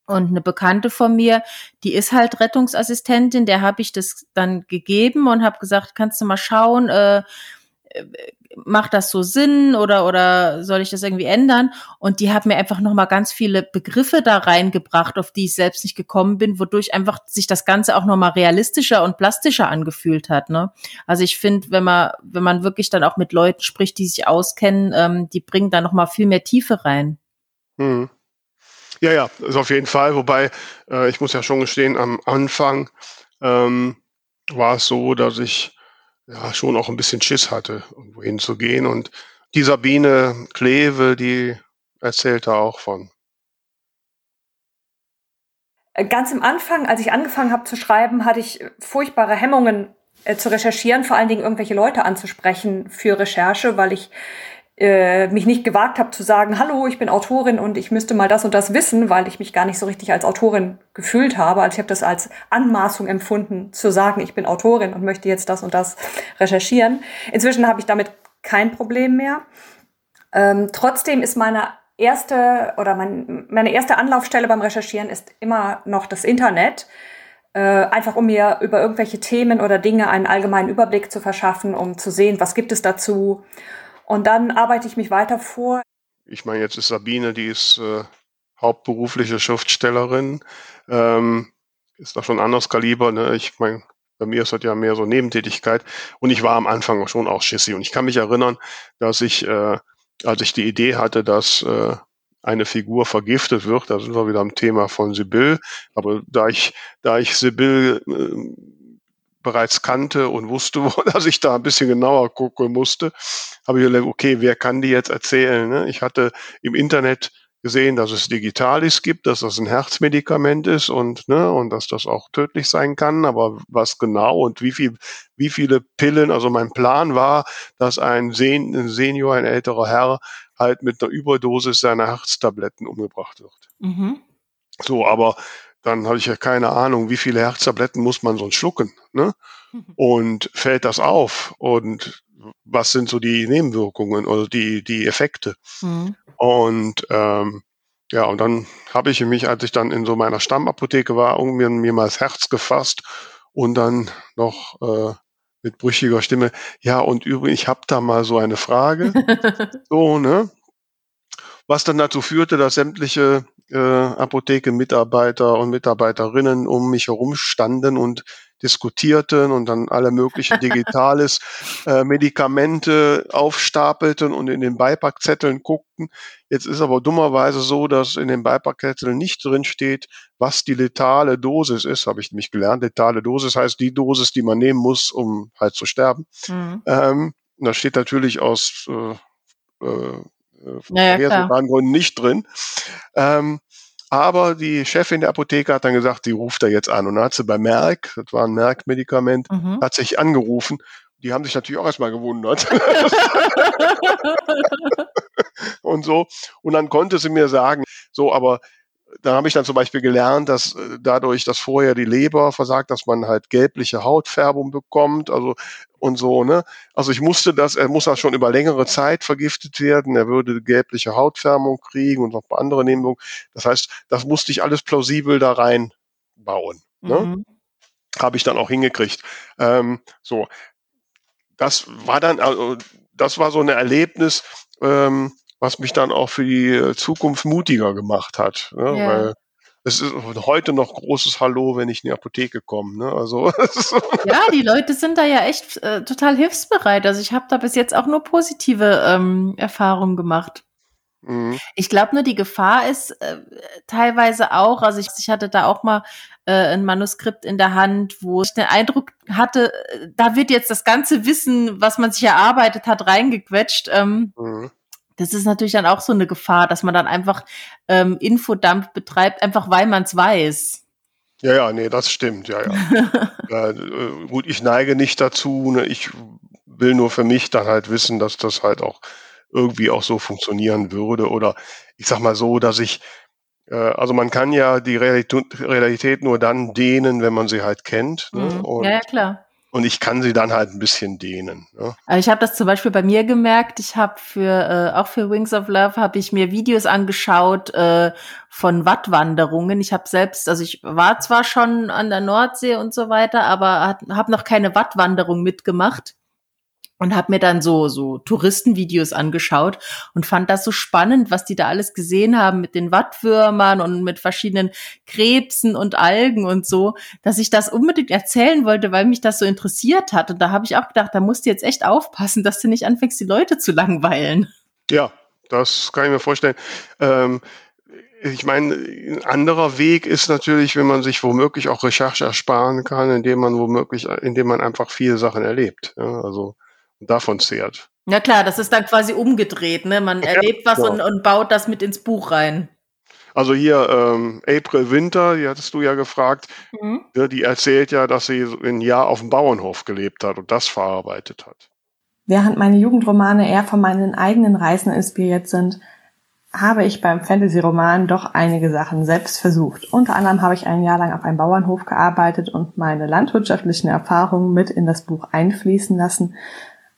Und eine Bekannte von mir, die ist halt Rettungsassistentin, der habe ich das dann gegeben und habe gesagt, kannst du mal schauen, äh, macht das so Sinn oder oder soll ich das irgendwie ändern? Und die hat mir einfach noch mal ganz viele Begriffe da reingebracht, auf die ich selbst nicht gekommen bin, wodurch einfach sich das Ganze auch noch mal realistischer und plastischer angefühlt hat. Ne? Also ich finde, wenn man wenn man wirklich dann auch mit Leuten spricht, die sich auskennen, ähm, die bringen da noch mal viel mehr Tiefe rein. Hm. Ja, ja, ist auf jeden Fall. Wobei äh, ich muss ja schon gestehen, am Anfang ähm, war es so, dass ich ja schon auch ein bisschen Schiss hatte, irgendwo hinzugehen. Und die Sabine Kleve, die erzählt da auch von. Ganz im Anfang, als ich angefangen habe zu schreiben, hatte ich furchtbare Hemmungen äh, zu recherchieren, vor allen Dingen irgendwelche Leute anzusprechen für Recherche, weil ich äh, mich nicht gewagt habe zu sagen, hallo, ich bin Autorin und ich müsste mal das und das wissen, weil ich mich gar nicht so richtig als Autorin gefühlt habe. Also ich habe das als Anmaßung empfunden, zu sagen, ich bin Autorin und möchte jetzt das und das recherchieren. Inzwischen habe ich damit kein Problem mehr. Ähm, trotzdem ist meine erste oder mein, meine erste Anlaufstelle beim Recherchieren ist immer noch das Internet. Äh, einfach um mir über irgendwelche Themen oder Dinge einen allgemeinen Überblick zu verschaffen, um zu sehen, was gibt es dazu und dann arbeite ich mich weiter vor. Ich meine, jetzt ist Sabine, die ist äh, hauptberufliche Schriftstellerin. Ähm, ist doch schon ein anderes Kaliber. Ne? Ich meine, bei mir ist das ja mehr so Nebentätigkeit. Und ich war am Anfang schon auch schissi. Und ich kann mich erinnern, dass ich, äh, als ich die Idee hatte, dass äh, eine Figur vergiftet wird, da sind wir wieder am Thema von Sibyl. Aber da ich, da ich Sibyl äh, bereits kannte und wusste, dass ich da ein bisschen genauer gucken musste, habe ich gedacht, okay, wer kann die jetzt erzählen? Ne? Ich hatte im Internet gesehen, dass es Digitalis gibt, dass das ein Herzmedikament ist und ne und dass das auch tödlich sein kann. Aber was genau und wie viel, wie viele Pillen? Also mein Plan war, dass ein, Sen ein Senior, ein älterer Herr, halt mit einer Überdosis seiner Herztabletten umgebracht wird. Mhm. So, aber dann habe ich ja keine Ahnung, wie viele Herztabletten muss man sonst schlucken, ne? Und fällt das auf? Und was sind so die Nebenwirkungen oder die, die Effekte? Mhm. Und ähm, ja, und dann habe ich mich, als ich dann in so meiner Stammapotheke war, irgendwie mir mal das Herz gefasst und dann noch äh, mit brüchiger Stimme, ja, und übrigens, ich habe da mal so eine Frage. so, ne? Was dann dazu führte, dass sämtliche äh, Apotheke-Mitarbeiter und Mitarbeiterinnen um mich herum standen und diskutierten und dann alle möglichen Digitales äh, Medikamente aufstapelten und in den Beipackzetteln guckten. Jetzt ist aber dummerweise so, dass in den Beipackzetteln nicht drin steht, was die letale Dosis ist, habe ich nämlich gelernt. Letale Dosis heißt die Dosis, die man nehmen muss, um halt zu sterben. Mhm. Ähm, da steht natürlich aus äh, äh, naja, Gründen nicht drin. Ähm, aber die Chefin der Apotheke hat dann gesagt, sie ruft da jetzt an. Und dann hat sie bei Merck, das war ein Merck-Medikament, mhm. hat sich angerufen. Die haben sich natürlich auch erstmal gewundert. und so. Und dann konnte sie mir sagen, so, aber da habe ich dann zum Beispiel gelernt, dass äh, dadurch, dass vorher die Leber versagt, dass man halt gelbliche Hautfärbung bekommt, also und so, ne? Also ich musste das, er muss auch schon über längere Zeit vergiftet werden, er würde gelbliche Hautfärbung kriegen und noch ein paar andere Nebenwirkungen. Das heißt, das musste ich alles plausibel da reinbauen. Ne? Mhm. Habe ich dann auch hingekriegt. Ähm, so, das war dann, also das war so ein Erlebnis, ähm, was mich dann auch für die äh, Zukunft mutiger gemacht hat. Ne? Ja. Weil es ist heute noch großes Hallo, wenn ich in die Apotheke komme. Ne? Also ja, die Leute sind da ja echt äh, total hilfsbereit. Also ich habe da bis jetzt auch nur positive ähm, Erfahrungen gemacht. Mhm. Ich glaube nur, die Gefahr ist äh, teilweise auch, also ich, ich hatte da auch mal äh, ein Manuskript in der Hand, wo ich den Eindruck hatte, äh, da wird jetzt das ganze Wissen, was man sich erarbeitet hat, reingequetscht. Ähm, mhm das ist natürlich dann auch so eine Gefahr, dass man dann einfach ähm, Infodump betreibt, einfach weil man es weiß. Ja, ja, nee, das stimmt, ja, ja. ja äh, gut, ich neige nicht dazu, ne, ich will nur für mich dann halt wissen, dass das halt auch irgendwie auch so funktionieren würde. Oder ich sag mal so, dass ich, äh, also man kann ja die Realität, Realität nur dann dehnen, wenn man sie halt kennt. Ne? Mhm. ja, ja, klar. Und ich kann sie dann halt ein bisschen dehnen. Ne? Also ich habe das zum Beispiel bei mir gemerkt. Ich habe für äh, auch für Wings of Love habe ich mir Videos angeschaut äh, von Wattwanderungen. Ich habe selbst, also ich war zwar schon an der Nordsee und so weiter, aber habe noch keine Wattwanderung mitgemacht und habe mir dann so so Touristenvideos angeschaut und fand das so spannend, was die da alles gesehen haben mit den Wattwürmern und mit verschiedenen Krebsen und Algen und so, dass ich das unbedingt erzählen wollte, weil mich das so interessiert hat und da habe ich auch gedacht, da musst du jetzt echt aufpassen, dass du nicht anfängst, die Leute zu langweilen. Ja, das kann ich mir vorstellen. Ähm ich meine, ein anderer Weg ist natürlich, wenn man sich womöglich auch Recherche ersparen kann, indem man womöglich, indem man einfach viele Sachen erlebt. Ja, also davon zehrt. Ja klar, das ist dann quasi umgedreht, ne? Man erlebt was ja. und, und baut das mit ins Buch rein. Also hier ähm, April Winter, die hattest du ja gefragt, mhm. ja, die erzählt ja, dass sie ein Jahr auf dem Bauernhof gelebt hat und das verarbeitet hat. Während meine Jugendromane eher von meinen eigenen Reisen inspiriert sind, habe ich beim Fantasy-Roman doch einige Sachen selbst versucht. Unter anderem habe ich ein Jahr lang auf einem Bauernhof gearbeitet und meine landwirtschaftlichen Erfahrungen mit in das Buch einfließen lassen,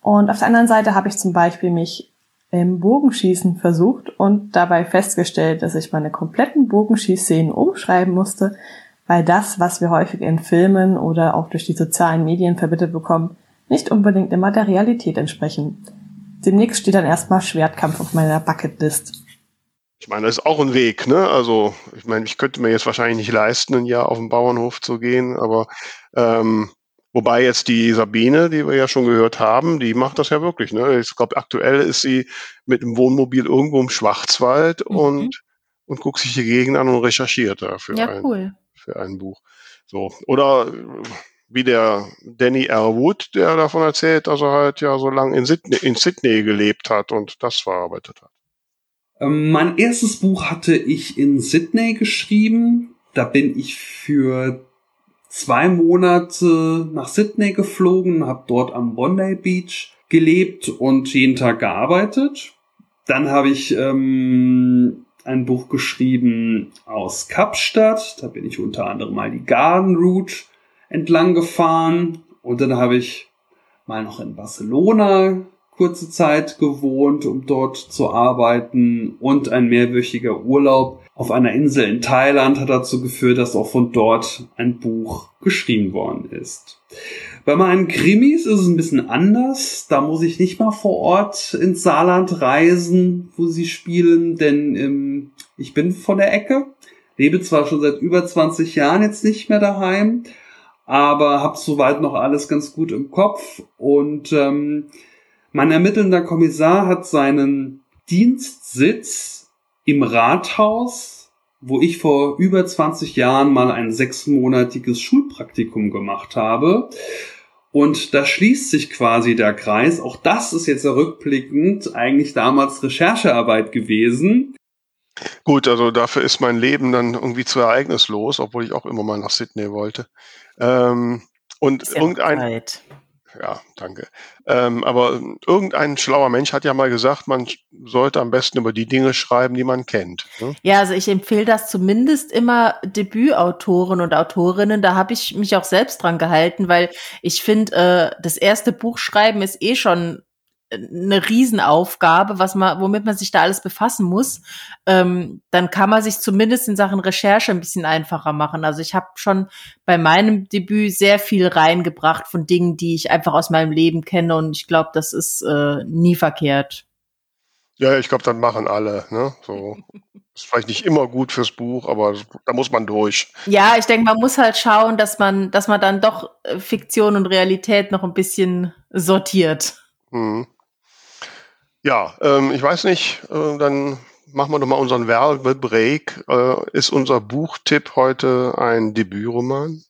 und auf der anderen Seite habe ich zum Beispiel mich im Bogenschießen versucht und dabei festgestellt, dass ich meine kompletten Bogenschießszenen umschreiben musste, weil das, was wir häufig in Filmen oder auch durch die sozialen Medien vermittelt bekommen, nicht unbedingt immer der Realität entsprechen. Demnächst steht dann erstmal Schwertkampf auf meiner Bucketlist. Ich meine, das ist auch ein Weg, ne? Also, ich meine, ich könnte mir jetzt wahrscheinlich nicht leisten, ein Jahr auf den Bauernhof zu gehen, aber ähm, wobei jetzt die Sabine, die wir ja schon gehört haben, die macht das ja wirklich, ne? Ich glaube, aktuell ist sie mit dem Wohnmobil irgendwo im Schwarzwald mhm. und, und guckt sich die Gegend an und recherchiert da für, ja, ein, cool. für ein Buch. So. Oder wie der Danny R. Wood, der davon erzählt, dass er halt ja so lange in Sydney, in Sydney gelebt hat und das verarbeitet hat. Ähm, mein erstes Buch hatte ich in Sydney geschrieben. Da bin ich für zwei Monate nach Sydney geflogen, habe dort am Bondi Beach gelebt und jeden Tag gearbeitet. Dann habe ich ähm, ein Buch geschrieben aus Kapstadt. Da bin ich unter anderem mal die Garden Route entlang gefahren. Und dann habe ich mal noch in Barcelona kurze Zeit gewohnt, um dort zu arbeiten und ein mehrwöchiger Urlaub auf einer Insel in Thailand hat dazu geführt, dass auch von dort ein Buch geschrieben worden ist. Bei meinen Krimis ist es ein bisschen anders. Da muss ich nicht mal vor Ort ins Saarland reisen, wo sie spielen, denn ähm, ich bin von der Ecke, lebe zwar schon seit über 20 Jahren jetzt nicht mehr daheim, aber habe soweit noch alles ganz gut im Kopf und ähm, mein ermittelnder Kommissar hat seinen Dienstsitz im Rathaus, wo ich vor über 20 Jahren mal ein sechsmonatiges Schulpraktikum gemacht habe. Und da schließt sich quasi der Kreis. Auch das ist jetzt rückblickend eigentlich damals Recherchearbeit gewesen. Gut, also dafür ist mein Leben dann irgendwie zu ereignislos, obwohl ich auch immer mal nach Sydney wollte. Ähm, und irgendein, Zeit ja, danke. Ähm, aber irgendein schlauer Mensch hat ja mal gesagt, man sollte am besten über die Dinge schreiben, die man kennt. Ne? Ja, also ich empfehle das zumindest immer Debütautoren und Autorinnen. Da habe ich mich auch selbst dran gehalten, weil ich finde, äh, das erste Buch schreiben ist eh schon eine Riesenaufgabe, was man, womit man sich da alles befassen muss, ähm, dann kann man sich zumindest in Sachen Recherche ein bisschen einfacher machen. Also ich habe schon bei meinem Debüt sehr viel reingebracht von Dingen, die ich einfach aus meinem Leben kenne und ich glaube, das ist äh, nie verkehrt. Ja, ich glaube, dann machen alle. Ne? So. ist vielleicht nicht immer gut fürs Buch, aber da muss man durch. Ja, ich denke, man muss halt schauen, dass man, dass man dann doch äh, Fiktion und Realität noch ein bisschen sortiert. Mhm. Ja, ähm, ich weiß nicht, äh, dann machen wir doch mal unseren Werbebreak. Äh, ist unser Buchtipp heute ein Debütroman?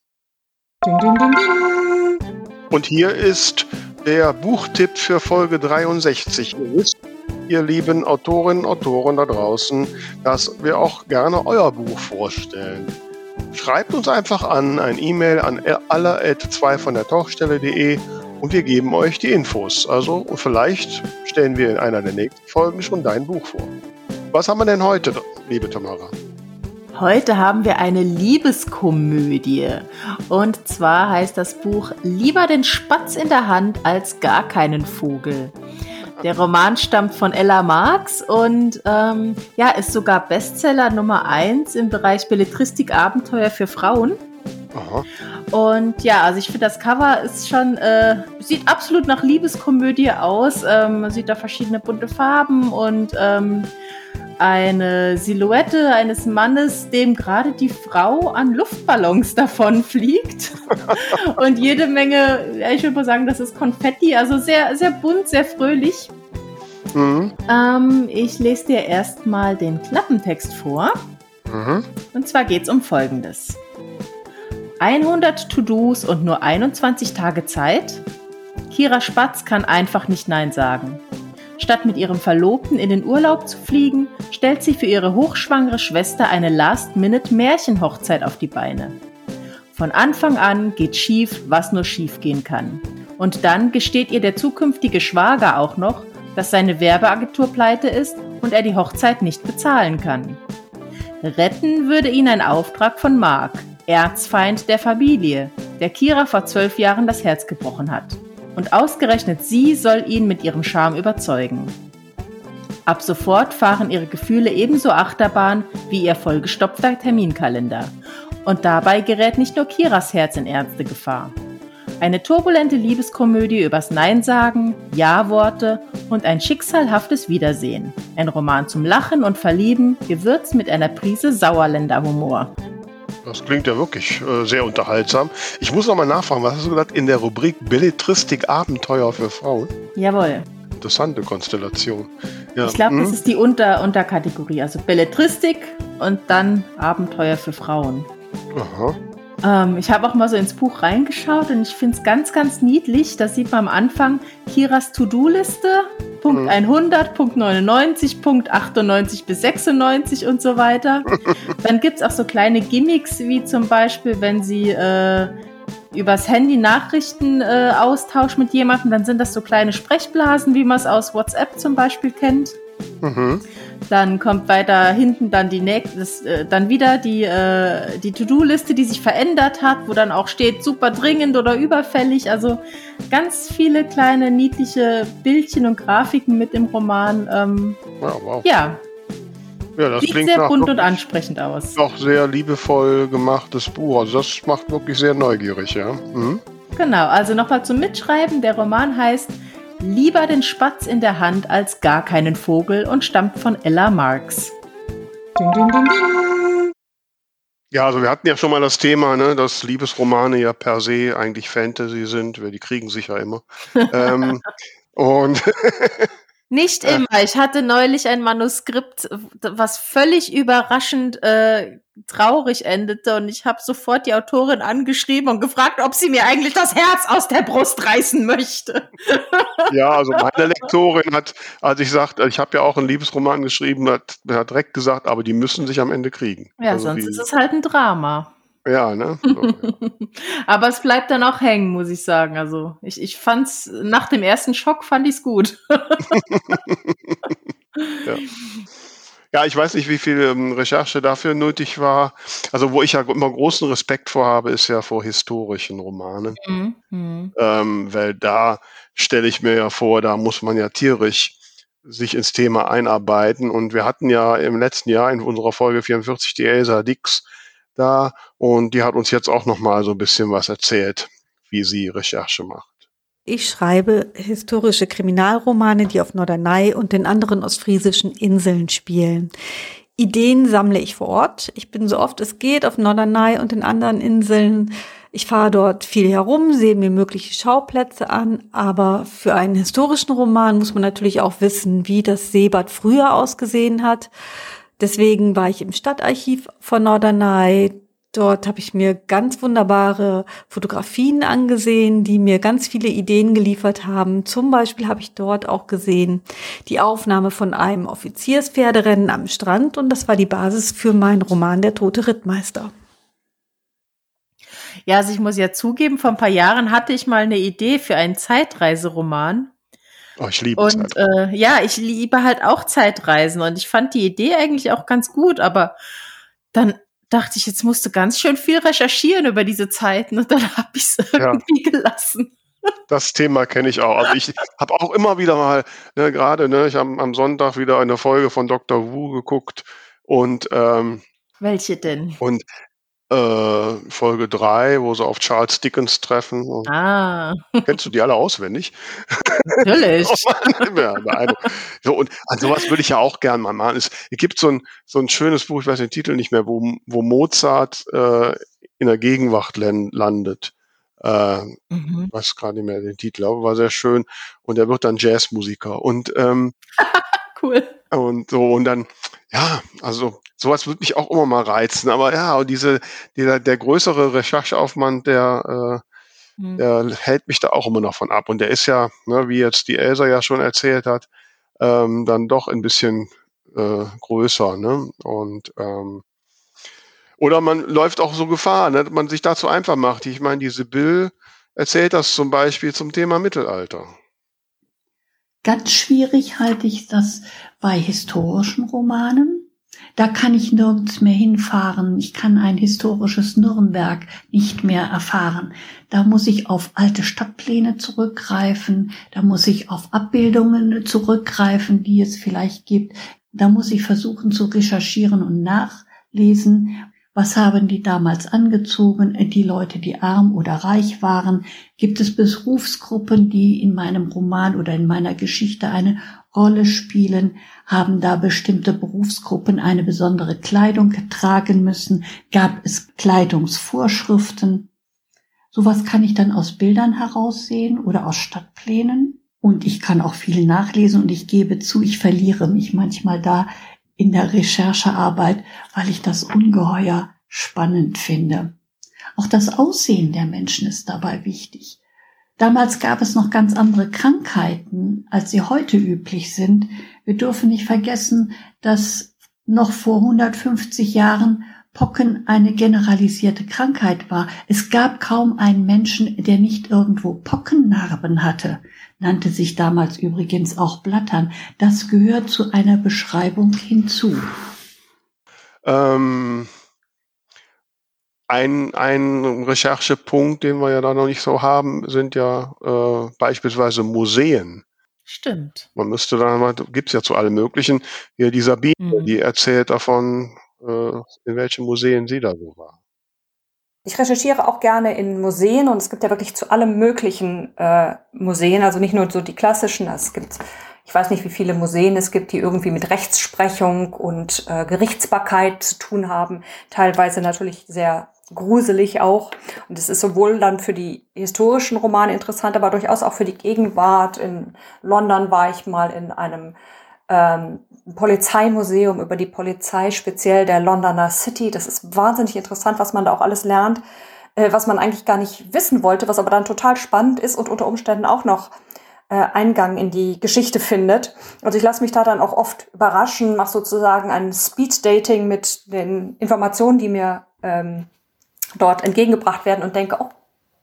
Ding, ding, ding, ding. Und hier ist der Buchtipp für Folge 63. Ihr wisst, ihr lieben Autorinnen und Autoren da draußen, dass wir auch gerne euer Buch vorstellen. Schreibt uns einfach an, ein E-Mail an aller2 von der Tauchstelle.de und wir geben euch die Infos. Also vielleicht stellen wir in einer der nächsten Folgen schon dein Buch vor. Was haben wir denn heute, liebe Tamara? Heute haben wir eine Liebeskomödie. Und zwar heißt das Buch Lieber den Spatz in der Hand als gar keinen Vogel. Der Roman stammt von Ella Marx und ähm, ja, ist sogar Bestseller Nummer 1 im Bereich Belletristik Abenteuer für Frauen. Aha. Und ja, also ich finde, das Cover ist schon, äh, sieht absolut nach Liebeskomödie aus. Ähm, man sieht da verschiedene bunte Farben und ähm, eine Silhouette eines Mannes, dem gerade die Frau an Luftballons davon fliegt. und jede Menge, ich würde mal sagen, das ist Konfetti, also sehr, sehr bunt, sehr fröhlich. Mhm. Ähm, ich lese dir erstmal den Klappentext vor. Mhm. Und zwar geht es um Folgendes. 100 To-Dos und nur 21 Tage Zeit? Kira Spatz kann einfach nicht Nein sagen. Statt mit ihrem Verlobten in den Urlaub zu fliegen, stellt sie für ihre hochschwangere Schwester eine Last-Minute-Märchenhochzeit auf die Beine. Von Anfang an geht schief, was nur schief gehen kann. Und dann gesteht ihr der zukünftige Schwager auch noch, dass seine Werbeagentur pleite ist und er die Hochzeit nicht bezahlen kann. Retten würde ihn ein Auftrag von Mark, Erzfeind der Familie, der Kira vor zwölf Jahren das Herz gebrochen hat. Und ausgerechnet sie soll ihn mit ihrem Charme überzeugen. Ab sofort fahren ihre Gefühle ebenso Achterbahn wie ihr vollgestopfter Terminkalender. Und dabei gerät nicht nur Kiras Herz in ernste Gefahr. Eine turbulente Liebeskomödie übers Nein sagen, Ja-Worte und ein schicksalhaftes Wiedersehen. Ein Roman zum Lachen und Verlieben, gewürzt mit einer Prise Sauerländer Humor. Das klingt ja wirklich äh, sehr unterhaltsam. Ich muss noch mal nachfragen, was hast du gesagt in der Rubrik Belletristik Abenteuer für Frauen? Jawohl. Interessante Konstellation. Ja. Ich glaube, hm? das ist die Unter Unterkategorie. Also Belletristik und dann Abenteuer für Frauen. Aha. Ähm, ich habe auch mal so ins Buch reingeschaut und ich finde es ganz, ganz niedlich. Da sieht man am Anfang Kiras To-Do-Liste, Punkt Mhm. 100, Punkt 99, Punkt 98 bis 96 und so weiter. Dann gibt es auch so kleine Gimmicks, wie zum Beispiel, wenn sie äh, übers Handy Nachrichten äh, austauscht mit jemandem, dann sind das so kleine Sprechblasen, wie man es aus WhatsApp zum Beispiel kennt. Mhm. Dann kommt weiter hinten dann die nächste, das, äh, dann wieder die, äh, die To-Do-Liste, die sich verändert hat, wo dann auch steht super dringend oder überfällig. Also ganz viele kleine niedliche Bildchen und Grafiken mit im Roman. Ähm, Ja, wow. ja, Ja, das sieht klingt sehr bunt und ansprechend aus. doch sehr liebevoll gemachtes Buch. Also das macht wirklich sehr neugierig, ja. Mhm. Genau, also nochmal zum Mitschreiben. Der Roman heißt Lieber den Spatz in der Hand als gar keinen Vogel und stammt von Ella Marx. Ja, also wir hatten ja schon mal das Thema, ne, dass Liebesromane ja per se eigentlich Fantasy sind, weil die kriegen sich ja immer. ähm, und Nicht immer. Ich hatte neulich ein Manuskript, was völlig überraschend äh, traurig endete und ich habe sofort die Autorin angeschrieben und gefragt, ob sie mir eigentlich das Herz aus der Brust reißen möchte. ja, also meine Lektorin hat, als ich sagte, ich habe ja auch einen Liebesroman geschrieben, hat, hat direkt gesagt, aber die müssen sich am Ende kriegen. Ja, also sonst die, ist es halt ein Drama. Ja, ne? So, ja. Aber es bleibt dann auch hängen, muss ich sagen. Also ich, ich fand's, nach dem ersten Schock fand ich's gut. Ja, ich weiß nicht, wie viel ähm, Recherche dafür nötig war. Also, wo ich ja immer großen Respekt vor habe, ist ja vor historischen Romanen. Mhm. Ähm, weil da stelle ich mir ja vor, da muss man ja tierisch sich ins Thema einarbeiten. Und wir hatten ja im letzten Jahr in unserer Folge 44 die Elsa Dix da und die hat uns jetzt auch noch mal so ein bisschen was erzählt, wie sie Recherche macht. Ich schreibe historische Kriminalromane, die auf Norderney und den anderen ostfriesischen Inseln spielen. Ideen sammle ich vor Ort. Ich bin so oft es geht auf Norderney und den anderen Inseln. Ich fahre dort viel herum, sehe mir mögliche Schauplätze an, aber für einen historischen Roman muss man natürlich auch wissen, wie das Seebad früher ausgesehen hat. Deswegen war ich im Stadtarchiv von Norderney. Dort habe ich mir ganz wunderbare Fotografien angesehen, die mir ganz viele Ideen geliefert haben. Zum Beispiel habe ich dort auch gesehen die Aufnahme von einem Offizierspferderennen am Strand und das war die Basis für meinen Roman Der tote Rittmeister. Ja, also ich muss ja zugeben, vor ein paar Jahren hatte ich mal eine Idee für einen Zeitreiseroman. Oh, ich liebe Und äh, ja, ich liebe halt auch Zeitreisen und ich fand die Idee eigentlich auch ganz gut, aber dann dachte ich, jetzt musst du ganz schön viel recherchieren über diese Zeiten und dann habe ich es irgendwie gelassen. Das Thema kenne ich auch. Also ich habe auch immer wieder mal, ne, gerade, ne, ich habe am Sonntag wieder eine Folge von Dr. Wu geguckt und ähm, Welche denn? und äh, Folge 3, wo sie auf Charles Dickens treffen. Ah, Kennst du die alle auswendig? natürlich. Oh Mann, ja, beeindruckend. so, und an sowas würde ich ja auch gern mal machen. Es gibt so ein, so ein schönes Buch, ich weiß den Titel nicht mehr, wo, wo Mozart äh, in der Gegenwart landet. Äh, Mhm. ich weiß gerade nicht mehr den Titel, aber war sehr schön. Und er wird dann Jazzmusiker. Und, ähm, Cool. und so, und dann, ja, also sowas würde mich auch immer mal reizen. Aber ja, und diese, dieser, der größere Rechercheaufwand, der, äh, Hm. der hält mich da auch immer noch von ab. Und der ist ja, ne, wie jetzt die Elsa ja schon erzählt hat, ähm, dann doch ein bisschen äh, größer. Ne? Und ähm, oder man läuft auch so Gefahr, ne, dass man sich dazu einfach macht. Ich meine, diese Bill erzählt das zum Beispiel zum Thema Mittelalter. Ganz schwierig halte ich das bei historischen Romanen. Da kann ich nirgends mehr hinfahren. Ich kann ein historisches Nürnberg nicht mehr erfahren. Da muss ich auf alte Stadtpläne zurückgreifen. Da muss ich auf Abbildungen zurückgreifen, die es vielleicht gibt. Da muss ich versuchen zu recherchieren und nachlesen. Was haben die damals angezogen, die Leute, die arm oder reich waren? Gibt es Berufsgruppen, die in meinem Roman oder in meiner Geschichte eine Rolle spielen? Haben da bestimmte Berufsgruppen eine besondere Kleidung tragen müssen? Gab es Kleidungsvorschriften? Sowas kann ich dann aus Bildern heraussehen oder aus Stadtplänen. Und ich kann auch viel nachlesen und ich gebe zu, ich verliere mich manchmal da in der Recherchearbeit, weil ich das ungeheuer spannend finde. Auch das Aussehen der Menschen ist dabei wichtig. Damals gab es noch ganz andere Krankheiten, als sie heute üblich sind. Wir dürfen nicht vergessen, dass noch vor 150 Jahren Pocken eine generalisierte Krankheit war. Es gab kaum einen Menschen, der nicht irgendwo Pockennarben hatte, nannte sich damals übrigens auch Blattern. Das gehört zu einer Beschreibung hinzu. Ähm, ein, ein Recherchepunkt, den wir ja da noch nicht so haben, sind ja äh, beispielsweise Museen. Stimmt. Man müsste dann mal, gibt's ja zu allem Möglichen. Hier die Sabine, mhm. die erzählt davon, in welchen Museen sie da so war. Ich recherchiere auch gerne in Museen und es gibt ja wirklich zu allem möglichen äh, Museen, also nicht nur so die klassischen. Es gibt, ich weiß nicht, wie viele Museen es gibt, die irgendwie mit Rechtsprechung und äh, Gerichtsbarkeit zu tun haben. Teilweise natürlich sehr gruselig auch. Und es ist sowohl dann für die historischen Romane interessant, aber durchaus auch für die Gegenwart. In London war ich mal in einem ähm, Polizeimuseum über die Polizei, speziell der Londoner City. Das ist wahnsinnig interessant, was man da auch alles lernt, äh, was man eigentlich gar nicht wissen wollte, was aber dann total spannend ist und unter Umständen auch noch äh, Eingang in die Geschichte findet. Also ich lasse mich da dann auch oft überraschen, mache sozusagen ein Speed-Dating mit den Informationen, die mir ähm, dort entgegengebracht werden und denke, oh,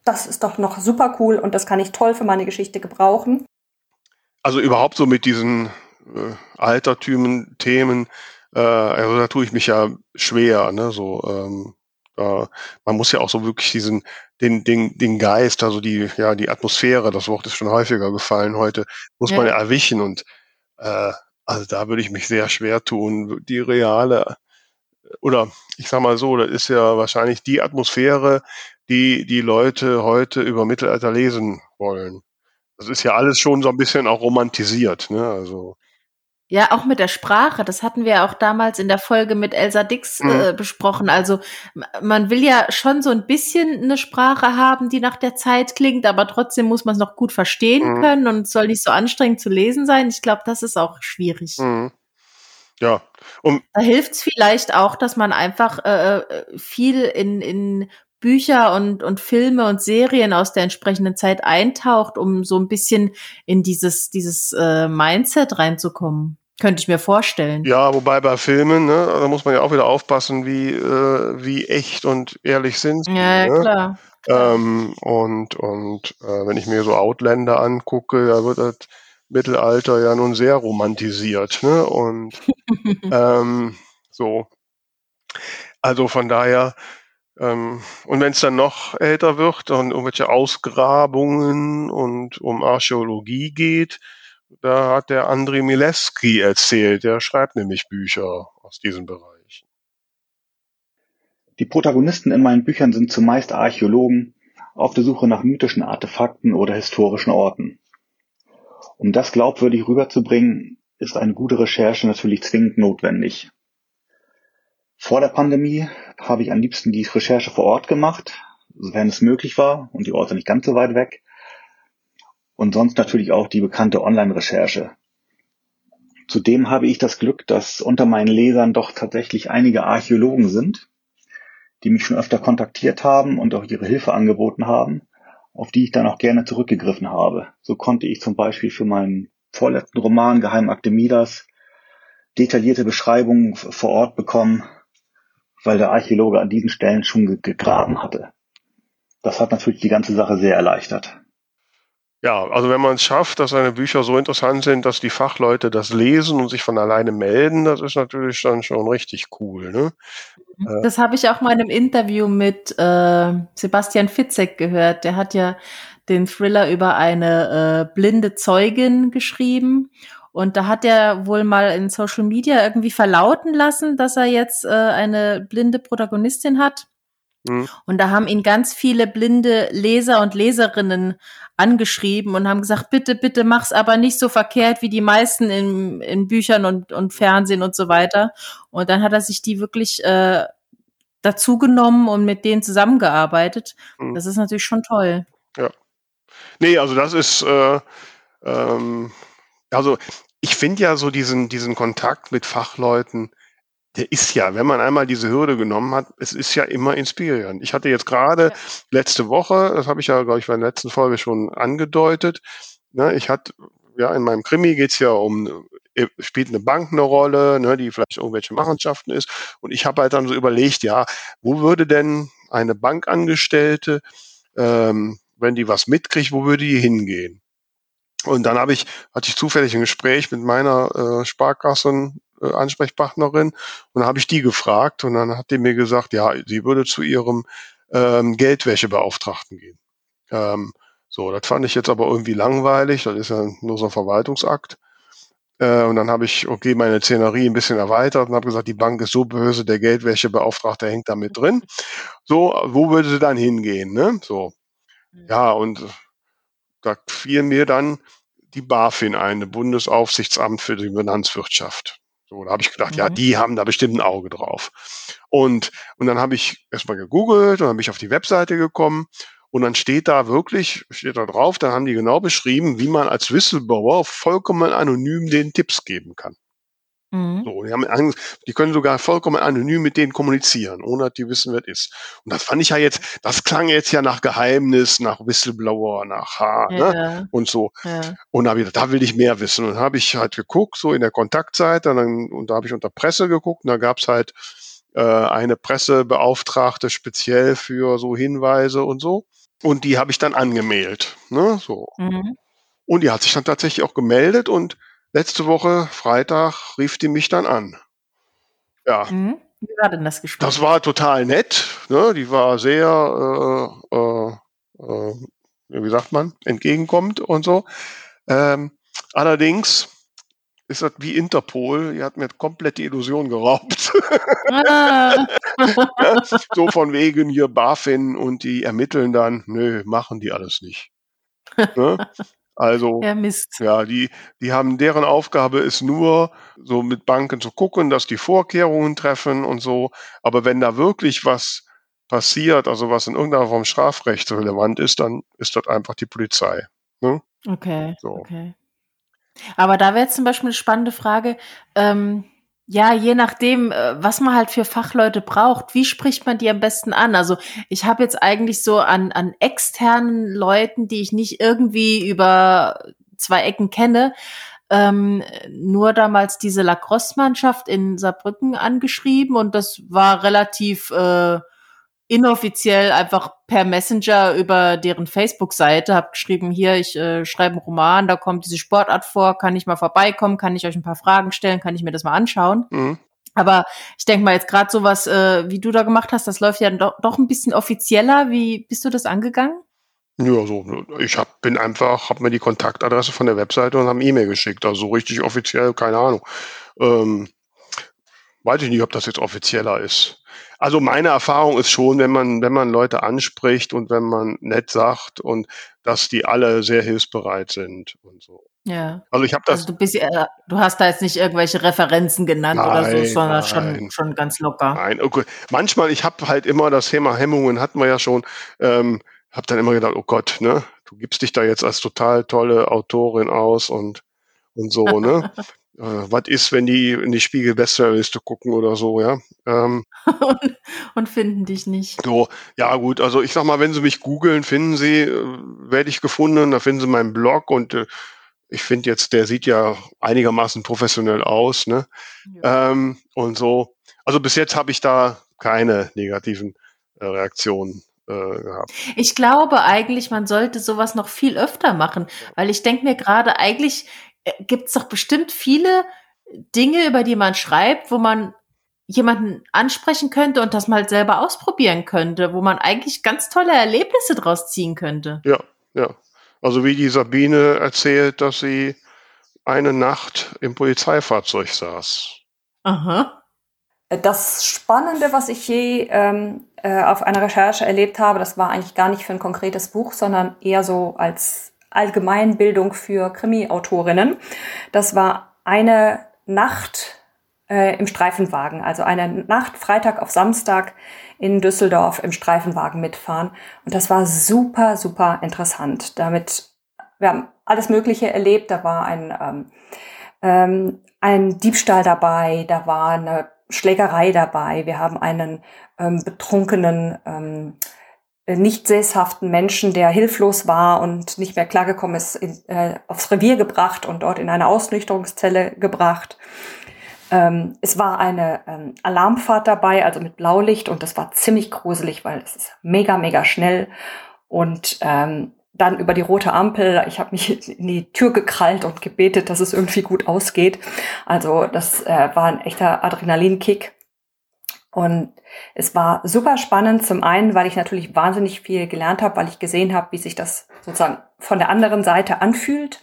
das ist doch noch super cool und das kann ich toll für meine Geschichte gebrauchen. Also überhaupt so mit diesen äh, Altertümen, Themen, äh, also da tue ich mich ja schwer, ne, so, ähm, äh, man muss ja auch so wirklich diesen, den, den, den Geist, also die, ja, die Atmosphäre, das Wort ist schon häufiger gefallen heute, muss ja. man ja erwischen und, äh, also da würde ich mich sehr schwer tun, die reale, oder ich sag mal so, das ist ja wahrscheinlich die Atmosphäre, die die Leute heute über Mittelalter lesen wollen. Das ist ja alles schon so ein bisschen auch romantisiert, ne? Also ja, auch mit der Sprache. Das hatten wir auch damals in der Folge mit Elsa Dix mhm. äh, besprochen. Also man will ja schon so ein bisschen eine Sprache haben, die nach der Zeit klingt, aber trotzdem muss man es noch gut verstehen mhm. können und soll nicht so anstrengend zu lesen sein. Ich glaube, das ist auch schwierig. Mhm. Ja. Um da hilft es vielleicht auch, dass man einfach äh, äh, viel in, in Bücher und, und Filme und Serien aus der entsprechenden Zeit eintaucht, um so ein bisschen in dieses, dieses äh, Mindset reinzukommen. Könnte ich mir vorstellen. Ja, wobei bei Filmen, ne, da muss man ja auch wieder aufpassen, wie, äh, wie echt und ehrlich sind sie. Ja, ne? klar. Ähm, und und äh, wenn ich mir so Outlander angucke, da wird das Mittelalter ja nun sehr romantisiert. Ne? Und ähm, so. Also von daher, ähm, und wenn es dann noch älter wird und irgendwelche Ausgrabungen und um Archäologie geht, da hat der Andrei Milewski erzählt. Der schreibt nämlich Bücher aus diesem Bereich. Die Protagonisten in meinen Büchern sind zumeist Archäologen auf der Suche nach mythischen Artefakten oder historischen Orten. Um das glaubwürdig rüberzubringen, ist eine gute Recherche natürlich zwingend notwendig. Vor der Pandemie habe ich am liebsten die Recherche vor Ort gemacht, sofern es möglich war und die Orte nicht ganz so weit weg. Und sonst natürlich auch die bekannte Online-Recherche. Zudem habe ich das Glück, dass unter meinen Lesern doch tatsächlich einige Archäologen sind, die mich schon öfter kontaktiert haben und auch ihre Hilfe angeboten haben, auf die ich dann auch gerne zurückgegriffen habe. So konnte ich zum Beispiel für meinen vorletzten Roman Geheimakte Midas detaillierte Beschreibungen vor Ort bekommen, weil der Archäologe an diesen Stellen schon gegraben hatte. Das hat natürlich die ganze Sache sehr erleichtert. Ja, also wenn man es schafft, dass seine Bücher so interessant sind, dass die Fachleute das lesen und sich von alleine melden, das ist natürlich dann schon richtig cool. Ne? Mhm. Das habe ich auch mal in einem Interview mit äh, Sebastian Fitzek gehört. Der hat ja den Thriller über eine äh, blinde Zeugin geschrieben Und da hat er wohl mal in Social Media irgendwie verlauten lassen, dass er jetzt äh, eine blinde Protagonistin hat. Mhm. Und da haben ihn ganz viele blinde Leser und Leserinnen angeschrieben und haben gesagt, bitte, bitte mach's aber nicht so verkehrt wie die meisten in, in Büchern und, und Fernsehen und so weiter. Und dann hat er sich die wirklich äh, dazu genommen und mit denen zusammengearbeitet. Mhm. Das ist natürlich schon toll. Ja. Nee, also das ist, äh, ähm, also ich finde ja so diesen, diesen Kontakt mit Fachleuten, der ist ja, wenn man einmal diese Hürde genommen hat, es ist ja immer inspirierend. Ich hatte jetzt gerade ja. letzte Woche, das habe ich ja, glaube ich, bei der letzten Folge schon angedeutet, ne, ich hatte, ja, in meinem Krimi geht's ja um, äh, spielt eine Bank eine Rolle, ne, die vielleicht irgendwelche Machenschaften ist. Und ich habe halt dann so überlegt, ja, wo würde denn eine Bankangestellte, ähm, wenn die was mitkriegt, wo würde die hingehen? Und dann habe ich, hatte ich zufällig ein Gespräch mit meiner äh, Sparkassen äh, Ansprechpartnerin und dann habe ich die gefragt und dann hat die mir gesagt, ja, sie würde zu ihrem ähm, Geldwäschebeauftragten gehen. Ähm, so, das fand ich jetzt aber irgendwie langweilig, das ist ja nur so ein Verwaltungsakt. Äh, und dann habe ich, okay, meine Szenerie ein bisschen erweitert und habe gesagt, die Bank ist so böse, der Geldwäschebeauftragte hängt da mit drin. So, wo würde sie dann hingehen? Ne? So. Mhm. Ja, und da fiel mir dann die BaFin ein, das Bundesaufsichtsamt für die Finanzwirtschaft. So, da habe ich gedacht, mhm. ja, die haben da bestimmt ein Auge drauf. Und, und dann habe ich erstmal gegoogelt und dann bin ich auf die Webseite gekommen und dann steht da wirklich, steht da drauf, da haben die genau beschrieben, wie man als Whistleblower vollkommen anonym den Tipps geben kann. Mhm. So, die, haben, die können sogar vollkommen anonym mit denen kommunizieren, ohne dass die wissen, wer es ist. Und das fand ich ja jetzt, das klang jetzt ja nach Geheimnis, nach Whistleblower, nach H, ne, ja. ne? Und so. Ja. Und da, da will ich mehr wissen. Und habe ich halt geguckt, so in der Kontaktseite, und, dann, und da habe ich unter Presse geguckt, und da gab's halt äh, eine Pressebeauftragte speziell für so Hinweise und so. Und die habe ich dann angemeldet. Ne? So. Mhm. Und die hat sich dann tatsächlich auch gemeldet und letzte Woche, Freitag, rief die mich dann an. Ja. Mhm. Wie war denn das Gespräch? Das war total nett. Ne? Die war sehr, äh, äh, äh, wie sagt man, entgegenkommt und so. Ähm, allerdings ist das wie Interpol, die hat mir komplett die Illusion geraubt. Ah. so von wegen hier BaFin und die ermitteln dann, nö, machen die alles nicht. Ne? Also, ja, Mist. ja, die, die haben, deren Aufgabe ist nur, so mit Banken zu gucken, dass die Vorkehrungen treffen und so. Aber wenn da wirklich was passiert, also was in irgendeiner Form strafrechtsrelevant ist, dann ist das einfach die Polizei. Ne? Okay. So. okay. Aber da wäre jetzt zum Beispiel eine spannende Frage. Ähm, ja, je nachdem, äh, was man halt für Fachleute braucht, wie spricht man die am besten an? Also ich habe jetzt eigentlich so an, an externen Leuten, die ich nicht irgendwie über zwei Ecken kenne, ähm, nur damals diese Lacrosse-Mannschaft in Saarbrücken angeschrieben und das war relativ äh, inoffiziell einfach per Messenger über deren Facebook-Seite, habe geschrieben, hier, ich äh, schreibe einen Roman, da kommt diese Sportart vor, kann ich mal vorbeikommen, kann ich euch ein paar Fragen stellen, kann ich mir das mal anschauen. Mhm. Aber ich denke mal jetzt gerade sowas, äh, wie du da gemacht hast, das läuft ja doch, doch ein bisschen offizieller. Wie bist du das angegangen? Ja, so, ich hab, bin einfach, habe mir die Kontaktadresse von der Webseite und haben E-Mail geschickt. Also so richtig offiziell, keine Ahnung. Ähm, weiß ich nicht, ob das jetzt offizieller ist. Also meine Erfahrung ist schon, wenn man, wenn man Leute anspricht und wenn man nett sagt und dass die alle sehr hilfsbereit sind und so. Ja. Also ich habe das. Also du bist, äh, du hast da jetzt nicht irgendwelche Referenzen genannt nein, oder so, sondern schon, schon ganz locker. Nein, okay. Manchmal, ich habe halt immer das Thema Hemmungen, hatten wir ja schon, ähm, habe dann immer gedacht, oh Gott, ne, du gibst dich da jetzt als total tolle Autorin aus und und so, ne? äh, was ist, wenn die in die Spiegel-Bestsellerliste gucken oder so, ja. Ähm, und, und, finden dich nicht. So, ja gut, also ich sag mal, wenn sie mich googeln, finden sie, äh, werde ich gefunden, da finden sie meinen Blog und äh, ich finde jetzt, der sieht ja einigermaßen professionell aus, ne? Ja. Ähm, und so. Also bis jetzt habe ich da keine negativen äh, Reaktionen äh, gehabt. Ich glaube eigentlich, man sollte sowas noch viel öfter machen, weil ich denke mir gerade, eigentlich äh, gibt es doch bestimmt viele Dinge, über die man schreibt, wo man jemanden ansprechen könnte und das mal selber ausprobieren könnte, wo man eigentlich ganz tolle Erlebnisse draus ziehen könnte. Ja, ja. Also wie die Sabine erzählt, dass sie eine Nacht im Polizeifahrzeug saß. Aha. Das Spannende, was ich je ähm, äh, auf einer Recherche erlebt habe, das war eigentlich gar nicht für ein konkretes Buch, sondern eher so als Allgemeinbildung für Krimi-Autorinnen. Das war eine Nacht äh, im Streifenwagen, also eine Nacht Freitag auf Samstag in Düsseldorf im Streifenwagen mitfahren. Und das war super, super interessant. Damit, wir haben alles Mögliche erlebt. Da war ein, ähm, ähm, ein Diebstahl dabei, da war eine Schlägerei dabei. Wir haben einen ähm, betrunkenen, ähm, nicht sesshaften Menschen, der hilflos war und nicht mehr klargekommen ist, in, äh, aufs Revier gebracht und dort in eine Ausnüchterungszelle gebracht. Ähm, es war eine ähm, Alarmfahrt dabei, also mit Blaulicht und das war ziemlich gruselig, weil es ist mega, mega schnell und ähm, dann über die rote Ampel. Ich habe mich in die Tür gekrallt und gebetet, dass es irgendwie gut ausgeht. Also das äh, war ein echter Adrenalinkick. Und es war super spannend, zum einen, weil ich natürlich wahnsinnig viel gelernt habe, weil ich gesehen habe, wie sich das sozusagen von der anderen Seite anfühlt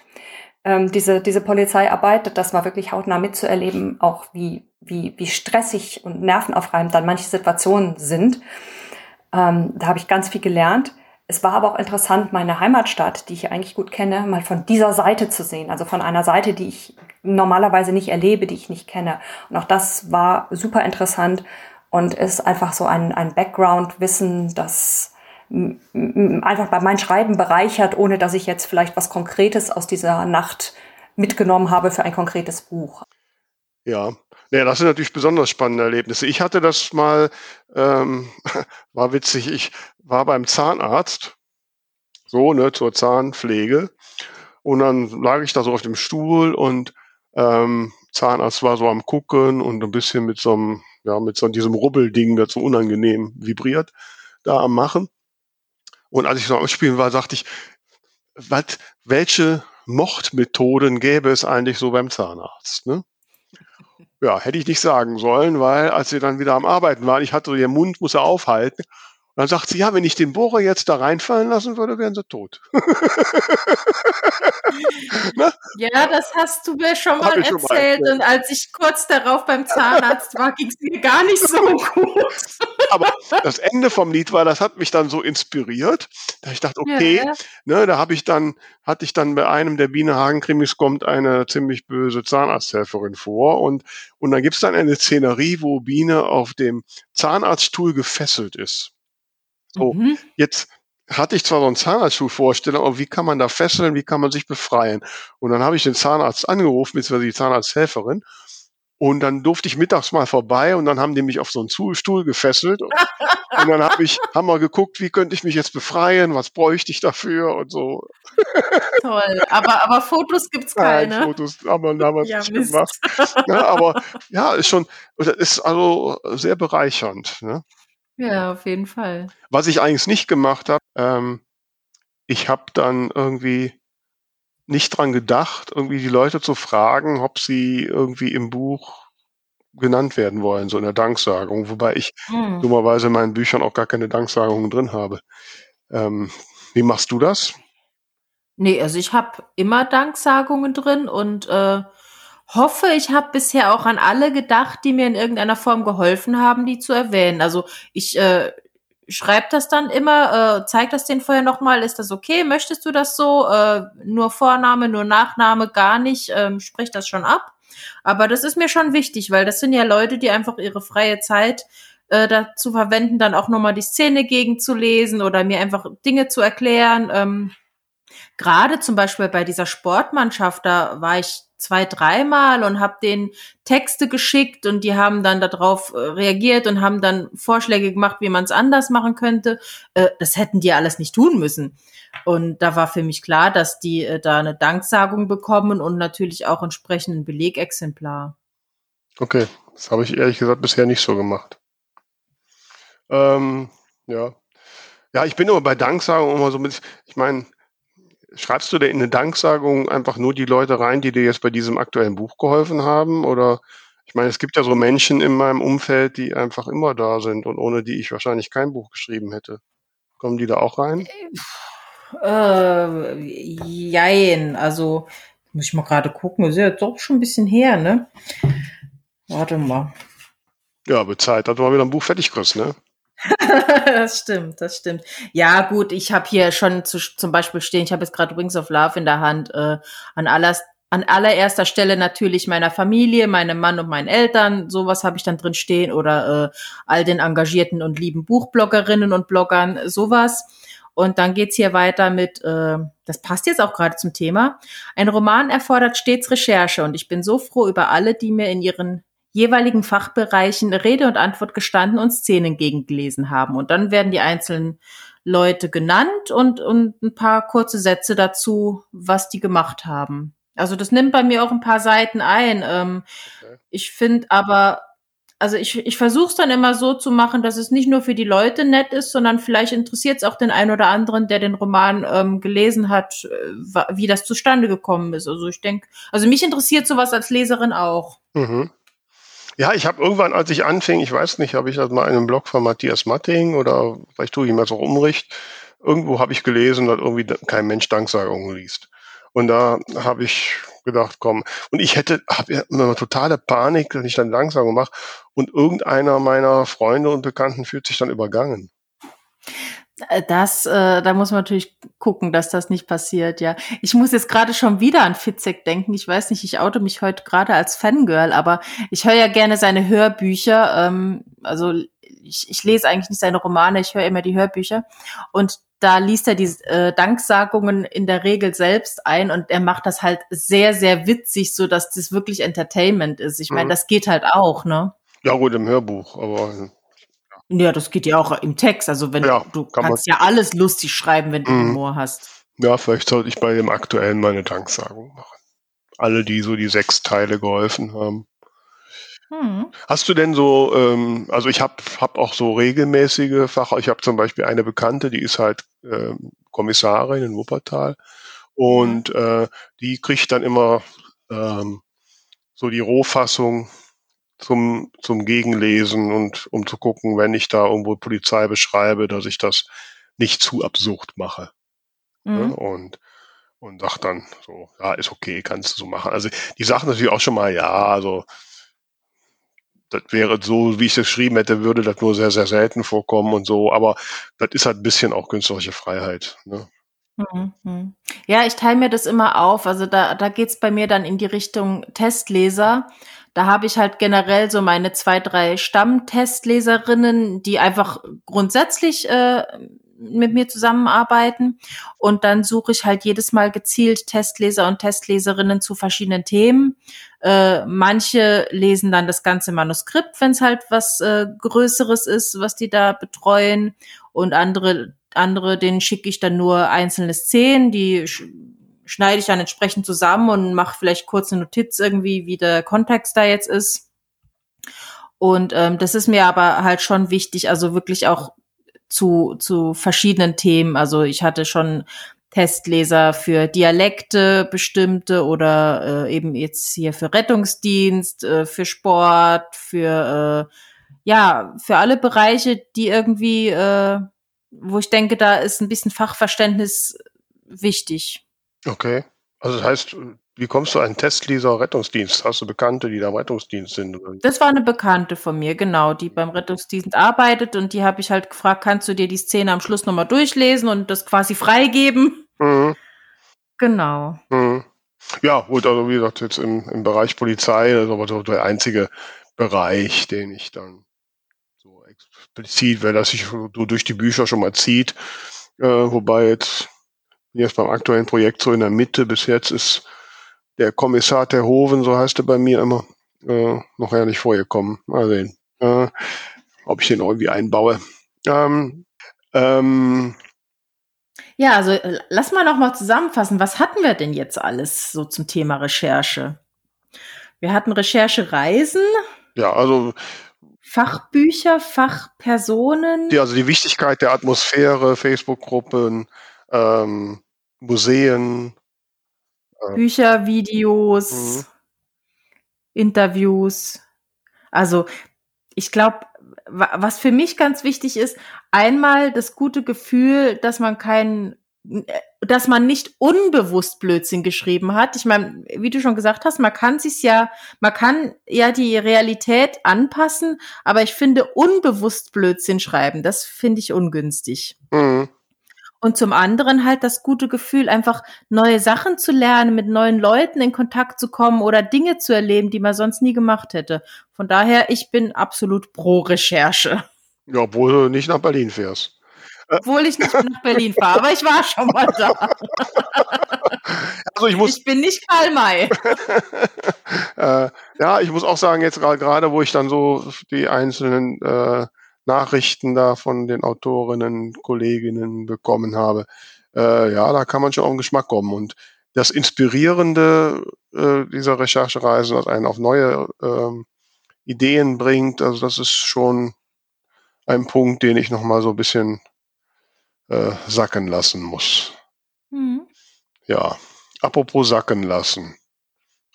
ähm, diese, diese Polizeiarbeit, das war wirklich hautnah mitzuerleben, auch wie, wie, wie stressig und nervenaufreibend dann manche Situationen sind. Ähm, da habe ich ganz viel gelernt. Es war aber auch interessant, meine Heimatstadt, die ich eigentlich gut kenne, mal von dieser Seite zu sehen. Also von einer Seite, die ich normalerweise nicht erlebe, die ich nicht kenne. Und auch das war super interessant und ist einfach so ein, ein Background-Wissen, das einfach bei meinem Schreiben bereichert, ohne dass ich jetzt vielleicht was Konkretes aus dieser Nacht mitgenommen habe für ein konkretes Buch. Ja, ja, das sind natürlich besonders spannende Erlebnisse. Ich hatte das mal, ähm, war witzig, ich war beim Zahnarzt, so, ne, zur Zahnpflege. Und dann lag ich da so auf dem Stuhl und ähm, Zahnarzt war so am gucken und ein bisschen mit so einem, ja, mit so diesem Rubbelding, das so unangenehm vibriert, da am machen. Und als ich so am Spielen war, sagte ich, was, welche Mordmethoden gäbe es eigentlich so beim Zahnarzt? Ne? Ja, hätte ich nicht sagen sollen, weil als wir dann wieder am Arbeiten waren, ich hatte so, ihr Mund muss er aufhalten. Dann sagt sie, ja, wenn ich den Bohrer jetzt da reinfallen lassen würde, wären sie tot. ne? Ja, das hast du mir schon mal erzählt. Schon mal, Und als ich kurz darauf beim Zahnarzt war, ging es mir gar nicht so gut. Aber das Ende vom Lied war, das hat mich dann so inspiriert, da ich dachte, okay, ja, ja. ne, da habe ich dann, hatte ich dann bei einem der Biene Hagen Krimis kommt eine ziemlich böse Zahnarzthelferin vor und, und dann gibt es dann eine Szenerie, wo Biene auf dem Zahnarztstuhl gefesselt ist. So, mhm. jetzt hatte ich zwar so einen Zahnarztstuhlvorstellung, aber wie kann man da fesseln, wie kann man sich befreien? Und dann habe ich den Zahnarzt angerufen, beziehungsweise die Zahnarzthelferin. Und dann durfte ich mittags mal vorbei und dann haben die mich auf so einen Stuhl gefesselt. Und, und dann hab ich, haben wir geguckt, wie könnte ich mich jetzt befreien, was bräuchte ich dafür und so. Toll, aber, aber Fotos gibt's keine. Nein, Fotos haben wir damals ja, nicht Mist. gemacht. Ja, aber ja, ist schon, ist also sehr bereichernd. Ne? Ja, auf jeden Fall. Was ich eigentlich nicht gemacht habe, ähm, ich habe dann irgendwie nicht dran gedacht, irgendwie die Leute zu fragen, ob sie irgendwie im Buch genannt werden wollen, so in der Danksagung, wobei ich hm. dummerweise in meinen Büchern auch gar keine Danksagungen drin habe. Ähm, wie machst du das? Nee, also ich habe immer Danksagungen drin und äh, hoffe, ich habe bisher auch an alle gedacht, die mir in irgendeiner Form geholfen haben, die zu erwähnen. Also ich äh, schreibe das dann immer, äh, zeig das denen vorher nochmal, ist das okay? Möchtest du das so? Äh, nur Vorname, nur Nachname, gar nicht, ähm, sprich das schon ab. Aber das ist mir schon wichtig, weil das sind ja Leute, die einfach ihre freie Zeit äh, dazu verwenden, dann auch nochmal die Szene gegenzulesen oder mir einfach Dinge zu erklären. Ähm, Gerade zum Beispiel bei dieser Sportmannschaft, da war ich zwei, dreimal und habe denen Texte geschickt und die haben dann darauf äh, reagiert und haben dann Vorschläge gemacht, wie man es anders machen könnte. Äh, das hätten die alles nicht tun müssen. Und da war für mich klar, dass die äh, da eine Danksagung bekommen und natürlich auch entsprechend ein Belegexemplar. Okay, das habe ich ehrlich gesagt bisher nicht so gemacht. Ähm, ja. Ja, ich bin aber bei Danksagung immer so mit, ich meine, schreibst du dir in eine Danksagung einfach nur die Leute rein, die dir jetzt bei diesem aktuellen Buch geholfen haben? Oder ich meine, es gibt ja so Menschen in meinem Umfeld, die einfach immer da sind und ohne die ich wahrscheinlich kein Buch geschrieben hätte. Kommen die da auch rein? Äh, jein. Also Muss ich mal gerade gucken. Ist ja doch schon ein bisschen her, ne? Warte mal. Ja, bezahlt, dass du mal wieder ein Buch fertig kriegst, ne? das stimmt, das stimmt. Ja, gut, ich habe hier schon zu, zum Beispiel stehen, ich habe jetzt gerade Wings of Love in der Hand, äh, an aller, an allererster Stelle natürlich meiner Familie, meinem Mann und meinen Eltern, sowas habe ich dann drin stehen oder äh, all den engagierten und lieben Buchbloggerinnen und Bloggern, sowas. Und dann geht's hier weiter mit, äh, das passt jetzt auch gerade zum Thema. Ein Roman erfordert stets Recherche und ich bin so froh über alle, die mir in ihren jeweiligen Fachbereichen Rede und Antwort gestanden und Szenen gegengelesen haben. Und dann werden die einzelnen Leute genannt und, und ein paar kurze Sätze dazu, was die gemacht haben. Also das nimmt bei mir auch ein paar Seiten ein. Ähm, okay. Ich finde aber, also ich, ich versuche es dann immer so zu machen, dass es nicht nur für die Leute nett ist, sondern vielleicht interessiert es auch den einen oder anderen, der den Roman ähm, gelesen hat, äh, wie das zustande gekommen ist. Also ich denke, also mich interessiert sowas als Leserin auch. Mhm. Ja, ich habe irgendwann, als ich anfing, ich weiß nicht, habe ich das mal in einem Blog von Matthias Matting oder vielleicht tue ich ihm das auch umricht, irgendwo habe ich gelesen, dass irgendwie kein Mensch Danksagungen liest. Und da habe ich gedacht, komm, und ich hätte, habe immer totale Panik, dass ich dann Danksagung mache und irgendeiner meiner Freunde und Bekannten fühlt sich dann übergangen. Äh, das, äh, da muss man natürlich gucken, dass das nicht passiert, ja. Ich muss jetzt gerade schon wieder an Fitzek denken. Ich weiß nicht, ich oute mich heute gerade als Fangirl, aber ich höre ja gerne seine Hörbücher. Ähm, also ich, ich lese eigentlich nicht seine Romane, ich höre immer die Hörbücher. Und da liest er die äh, Danksagungen in der Regel selbst ein und er macht das halt sehr, sehr witzig, so dass das wirklich Entertainment ist. Ich meine, mhm. das geht halt auch, ne? Ja, gut, im Hörbuch, aber ja, das geht ja auch im Text. Also wenn ja, du kann kannst ja alles lustig schreiben, wenn du mhm. Humor hast. Ja, vielleicht sollte ich bei dem aktuellen meine Danksagung machen. Alle, die so die sechs Teile geholfen haben. Mhm. Hast du denn so, ähm, also ich habe hab auch so regelmäßige Fach, ich habe zum Beispiel eine Bekannte, die ist halt ähm, Kommissarin in Wuppertal und mhm. äh, die kriegt dann immer ähm, so die Rohfassung zum, zum Gegenlesen und um zu gucken, wenn ich da irgendwo Polizei beschreibe, dass ich das nicht zu absurd mache. Ne? Mhm. Ne? Und, und sag dann so, ja, ist okay, kannst du so machen. Also die Sachen natürlich auch schon mal, ja, also das wäre so, wie ich es geschrieben hätte, würde das nur sehr, sehr selten vorkommen und so, aber das ist halt ein bisschen auch künstlerische Freiheit. Ne? Mhm, mhm. Ja, ich teile mir das immer auf. Also da, da geht's bei mir dann in die Richtung Testleser. Da habe ich halt generell so meine zwei, drei Stammtestleserinnen, die einfach grundsätzlich äh, mit mir zusammenarbeiten. Und dann suche ich halt jedes Mal gezielt Testleser und Testleserinnen zu verschiedenen Themen. Äh, manche lesen dann das ganze Manuskript, wenn es halt was äh, Größeres ist, was die da betreuen. Und andere, andere, denen schicke ich dann nur einzelne Szenen, die schneide ich dann entsprechend zusammen und mache vielleicht kurz eine Notiz irgendwie, wie der Kontext da jetzt ist. Und ähm, das ist mir aber halt schon wichtig, also wirklich auch zu, zu verschiedenen Themen. Also ich hatte schon Testleser für Dialekte bestimmte oder äh, eben jetzt hier für Rettungsdienst, äh, für Sport, für äh, ja, für alle Bereiche, die irgendwie, äh, wo ich denke, da ist ein bisschen Fachverständnis wichtig. Okay. Also das heißt, wie kommst du an Testleser Rettungsdienst? Hast du Bekannte, die da im Rettungsdienst sind? Das war eine Bekannte von mir, genau, die beim Rettungsdienst arbeitet und die habe ich halt gefragt, kannst du dir die Szene am Schluss nochmal durchlesen und das quasi freigeben? Mhm. Genau. Mhm. Ja, gut, also wie gesagt, jetzt im, im Bereich Polizei, das ist aber so der einzige Bereich, den ich dann so explizit, weil das sich so durch die Bücher schon mal zieht, äh, wobei jetzt jetzt beim aktuellen Projekt so in der Mitte. Bis jetzt ist der Kommissar Terhoven, so heißt er bei mir immer, äh, noch ja nicht vorgekommen. Mal sehen, äh, ob ich den irgendwie einbaue. Ähm, ähm, ja, also äh, lass mal noch mal zusammenfassen. Was hatten wir denn jetzt alles so zum Thema Recherche? Wir hatten Recherchereisen. Ja, also Fachbücher, Fachpersonen. Ja, also die Wichtigkeit der Atmosphäre, Facebook-Gruppen, ähm, Museen. Äh, Bücher, Videos, mhm. Interviews. Also ich glaube, was für mich ganz wichtig ist, einmal das gute Gefühl, dass man keinen dass man nicht unbewusst Blödsinn geschrieben hat. Ich meine, wie du schon gesagt hast, man kann sich ja, man kann ja die Realität anpassen, aber ich finde unbewusst Blödsinn schreiben, das finde ich ungünstig. Mhm. Und zum anderen halt das gute Gefühl, einfach neue Sachen zu lernen, mit neuen Leuten in Kontakt zu kommen oder Dinge zu erleben, die man sonst nie gemacht hätte. Von daher, ich bin absolut pro Recherche. Ja, obwohl du nicht nach Berlin fährst. Obwohl ich nicht nach Berlin fahre, aber ich war schon mal da. Also ich, muss, ich bin nicht Karl May. äh, ja, ich muss auch sagen, jetzt gerade, wo ich dann so die einzelnen äh, Nachrichten da von den Autorinnen, Kolleginnen bekommen habe, äh, ja, da kann man schon auf den Geschmack kommen. Und das Inspirierende äh, dieser Recherchereisen, das einen auf neue ähm, Ideen bringt, also das ist schon ein Punkt, den ich nochmal so ein bisschen äh, sacken lassen muss. Mhm. Ja, apropos sacken lassen.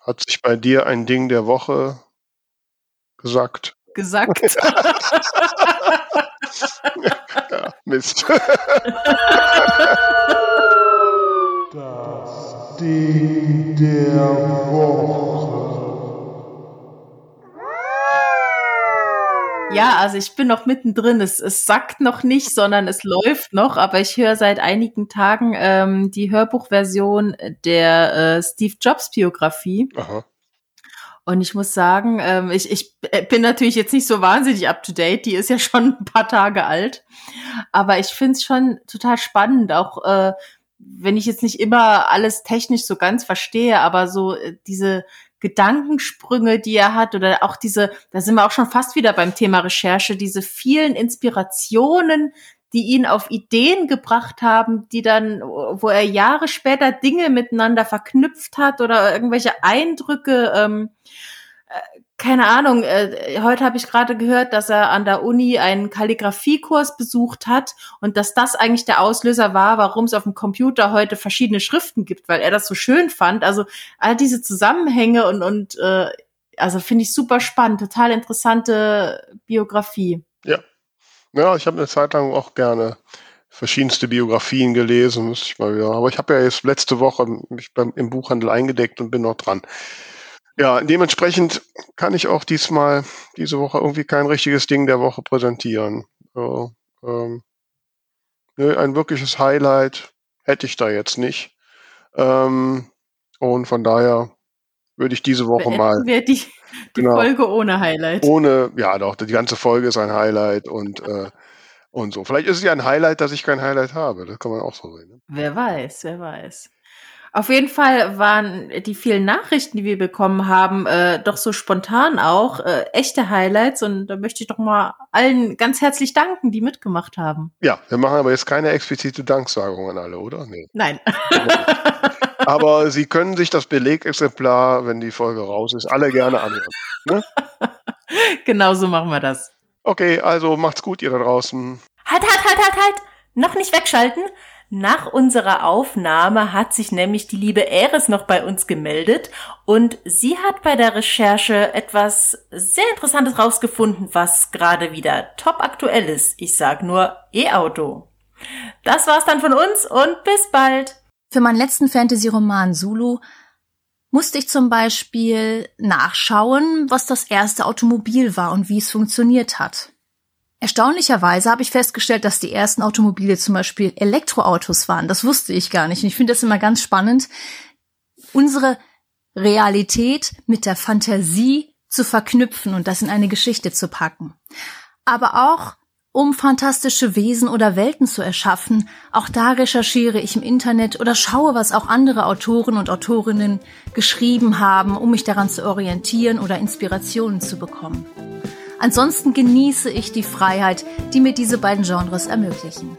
Hat sich bei dir ein Ding der Woche gesagt? Gesagt. ja, Mist. Das Ding der Woche. Ja, also ich bin noch mittendrin. Es, es sackt noch nicht, sondern es läuft noch. Aber ich höre seit einigen Tagen ähm, die Hörbuchversion der äh, Steve Jobs Biografie. Aha. Und ich muss sagen, ähm, ich, ich bin natürlich jetzt nicht so wahnsinnig up to date. Die ist ja schon ein paar Tage alt. Aber ich finde es schon total spannend, auch äh, wenn ich jetzt nicht immer alles technisch so ganz verstehe, aber so äh, diese Gedankensprünge, die er hat oder auch diese, da sind wir auch schon fast wieder beim Thema Recherche, diese vielen Inspirationen, die ihn auf Ideen gebracht haben, die dann, wo er Jahre später Dinge miteinander verknüpft hat oder irgendwelche Eindrücke ähm, äh, keine Ahnung, äh, heute habe ich gerade gehört, dass er an der Uni einen Kalligrafiekurs besucht hat und dass das eigentlich der Auslöser war, warum es auf dem Computer heute verschiedene Schriften gibt, weil er das so schön fand. Also all diese Zusammenhänge und, und äh, also finde ich super spannend, total interessante Biografie. Ja. Ja, ich habe eine Zeit lang auch gerne verschiedenste Biografien gelesen, müsste ich mal wieder. Aber ich habe ja jetzt letzte Woche mich beim, im Buchhandel eingedeckt und bin noch dran. Ja, dementsprechend kann ich auch diesmal, diese Woche irgendwie kein richtiges Ding der Woche präsentieren. So, ähm, nö, ein wirkliches Highlight hätte ich da jetzt nicht. Ähm, und von daher würde ich diese Woche Beenden mal. Wir die, die genau, Folge ohne Highlight. Ohne, ja doch, die ganze Folge ist ein Highlight und, äh, und so. Vielleicht ist es ja ein Highlight, dass ich kein Highlight habe. Das kann man auch so sehen. Ne? Wer weiß, wer weiß. Auf jeden Fall waren die vielen Nachrichten, die wir bekommen haben, äh, doch so spontan auch äh, echte Highlights. Und da möchte ich doch mal allen ganz herzlich danken, die mitgemacht haben. Ja, wir machen aber jetzt keine explizite Danksagung an alle, oder? Nee. Nein. aber Sie können sich das Belegexemplar, wenn die Folge raus ist, alle gerne anhören. Ne? genau so machen wir das. Okay, also macht's gut, ihr da draußen. Halt, halt, halt, halt, halt! Noch nicht wegschalten. Nach unserer Aufnahme hat sich nämlich die liebe Eris noch bei uns gemeldet und sie hat bei der Recherche etwas sehr Interessantes rausgefunden, was gerade wieder top aktuell ist. Ich sag nur E-Auto. Das war's dann von uns und bis bald. Für meinen letzten Fantasy-Roman Zulu musste ich zum Beispiel nachschauen, was das erste Automobil war und wie es funktioniert hat. Erstaunlicherweise habe ich festgestellt, dass die ersten Automobile zum Beispiel Elektroautos waren. Das wusste ich gar nicht. Und ich finde das immer ganz spannend, unsere Realität mit der Fantasie zu verknüpfen und das in eine Geschichte zu packen. Aber auch um fantastische Wesen oder Welten zu erschaffen. Auch da recherchiere ich im Internet oder schaue, was auch andere Autoren und Autorinnen geschrieben haben, um mich daran zu orientieren oder Inspirationen zu bekommen. Ansonsten genieße ich die Freiheit, die mir diese beiden Genres ermöglichen.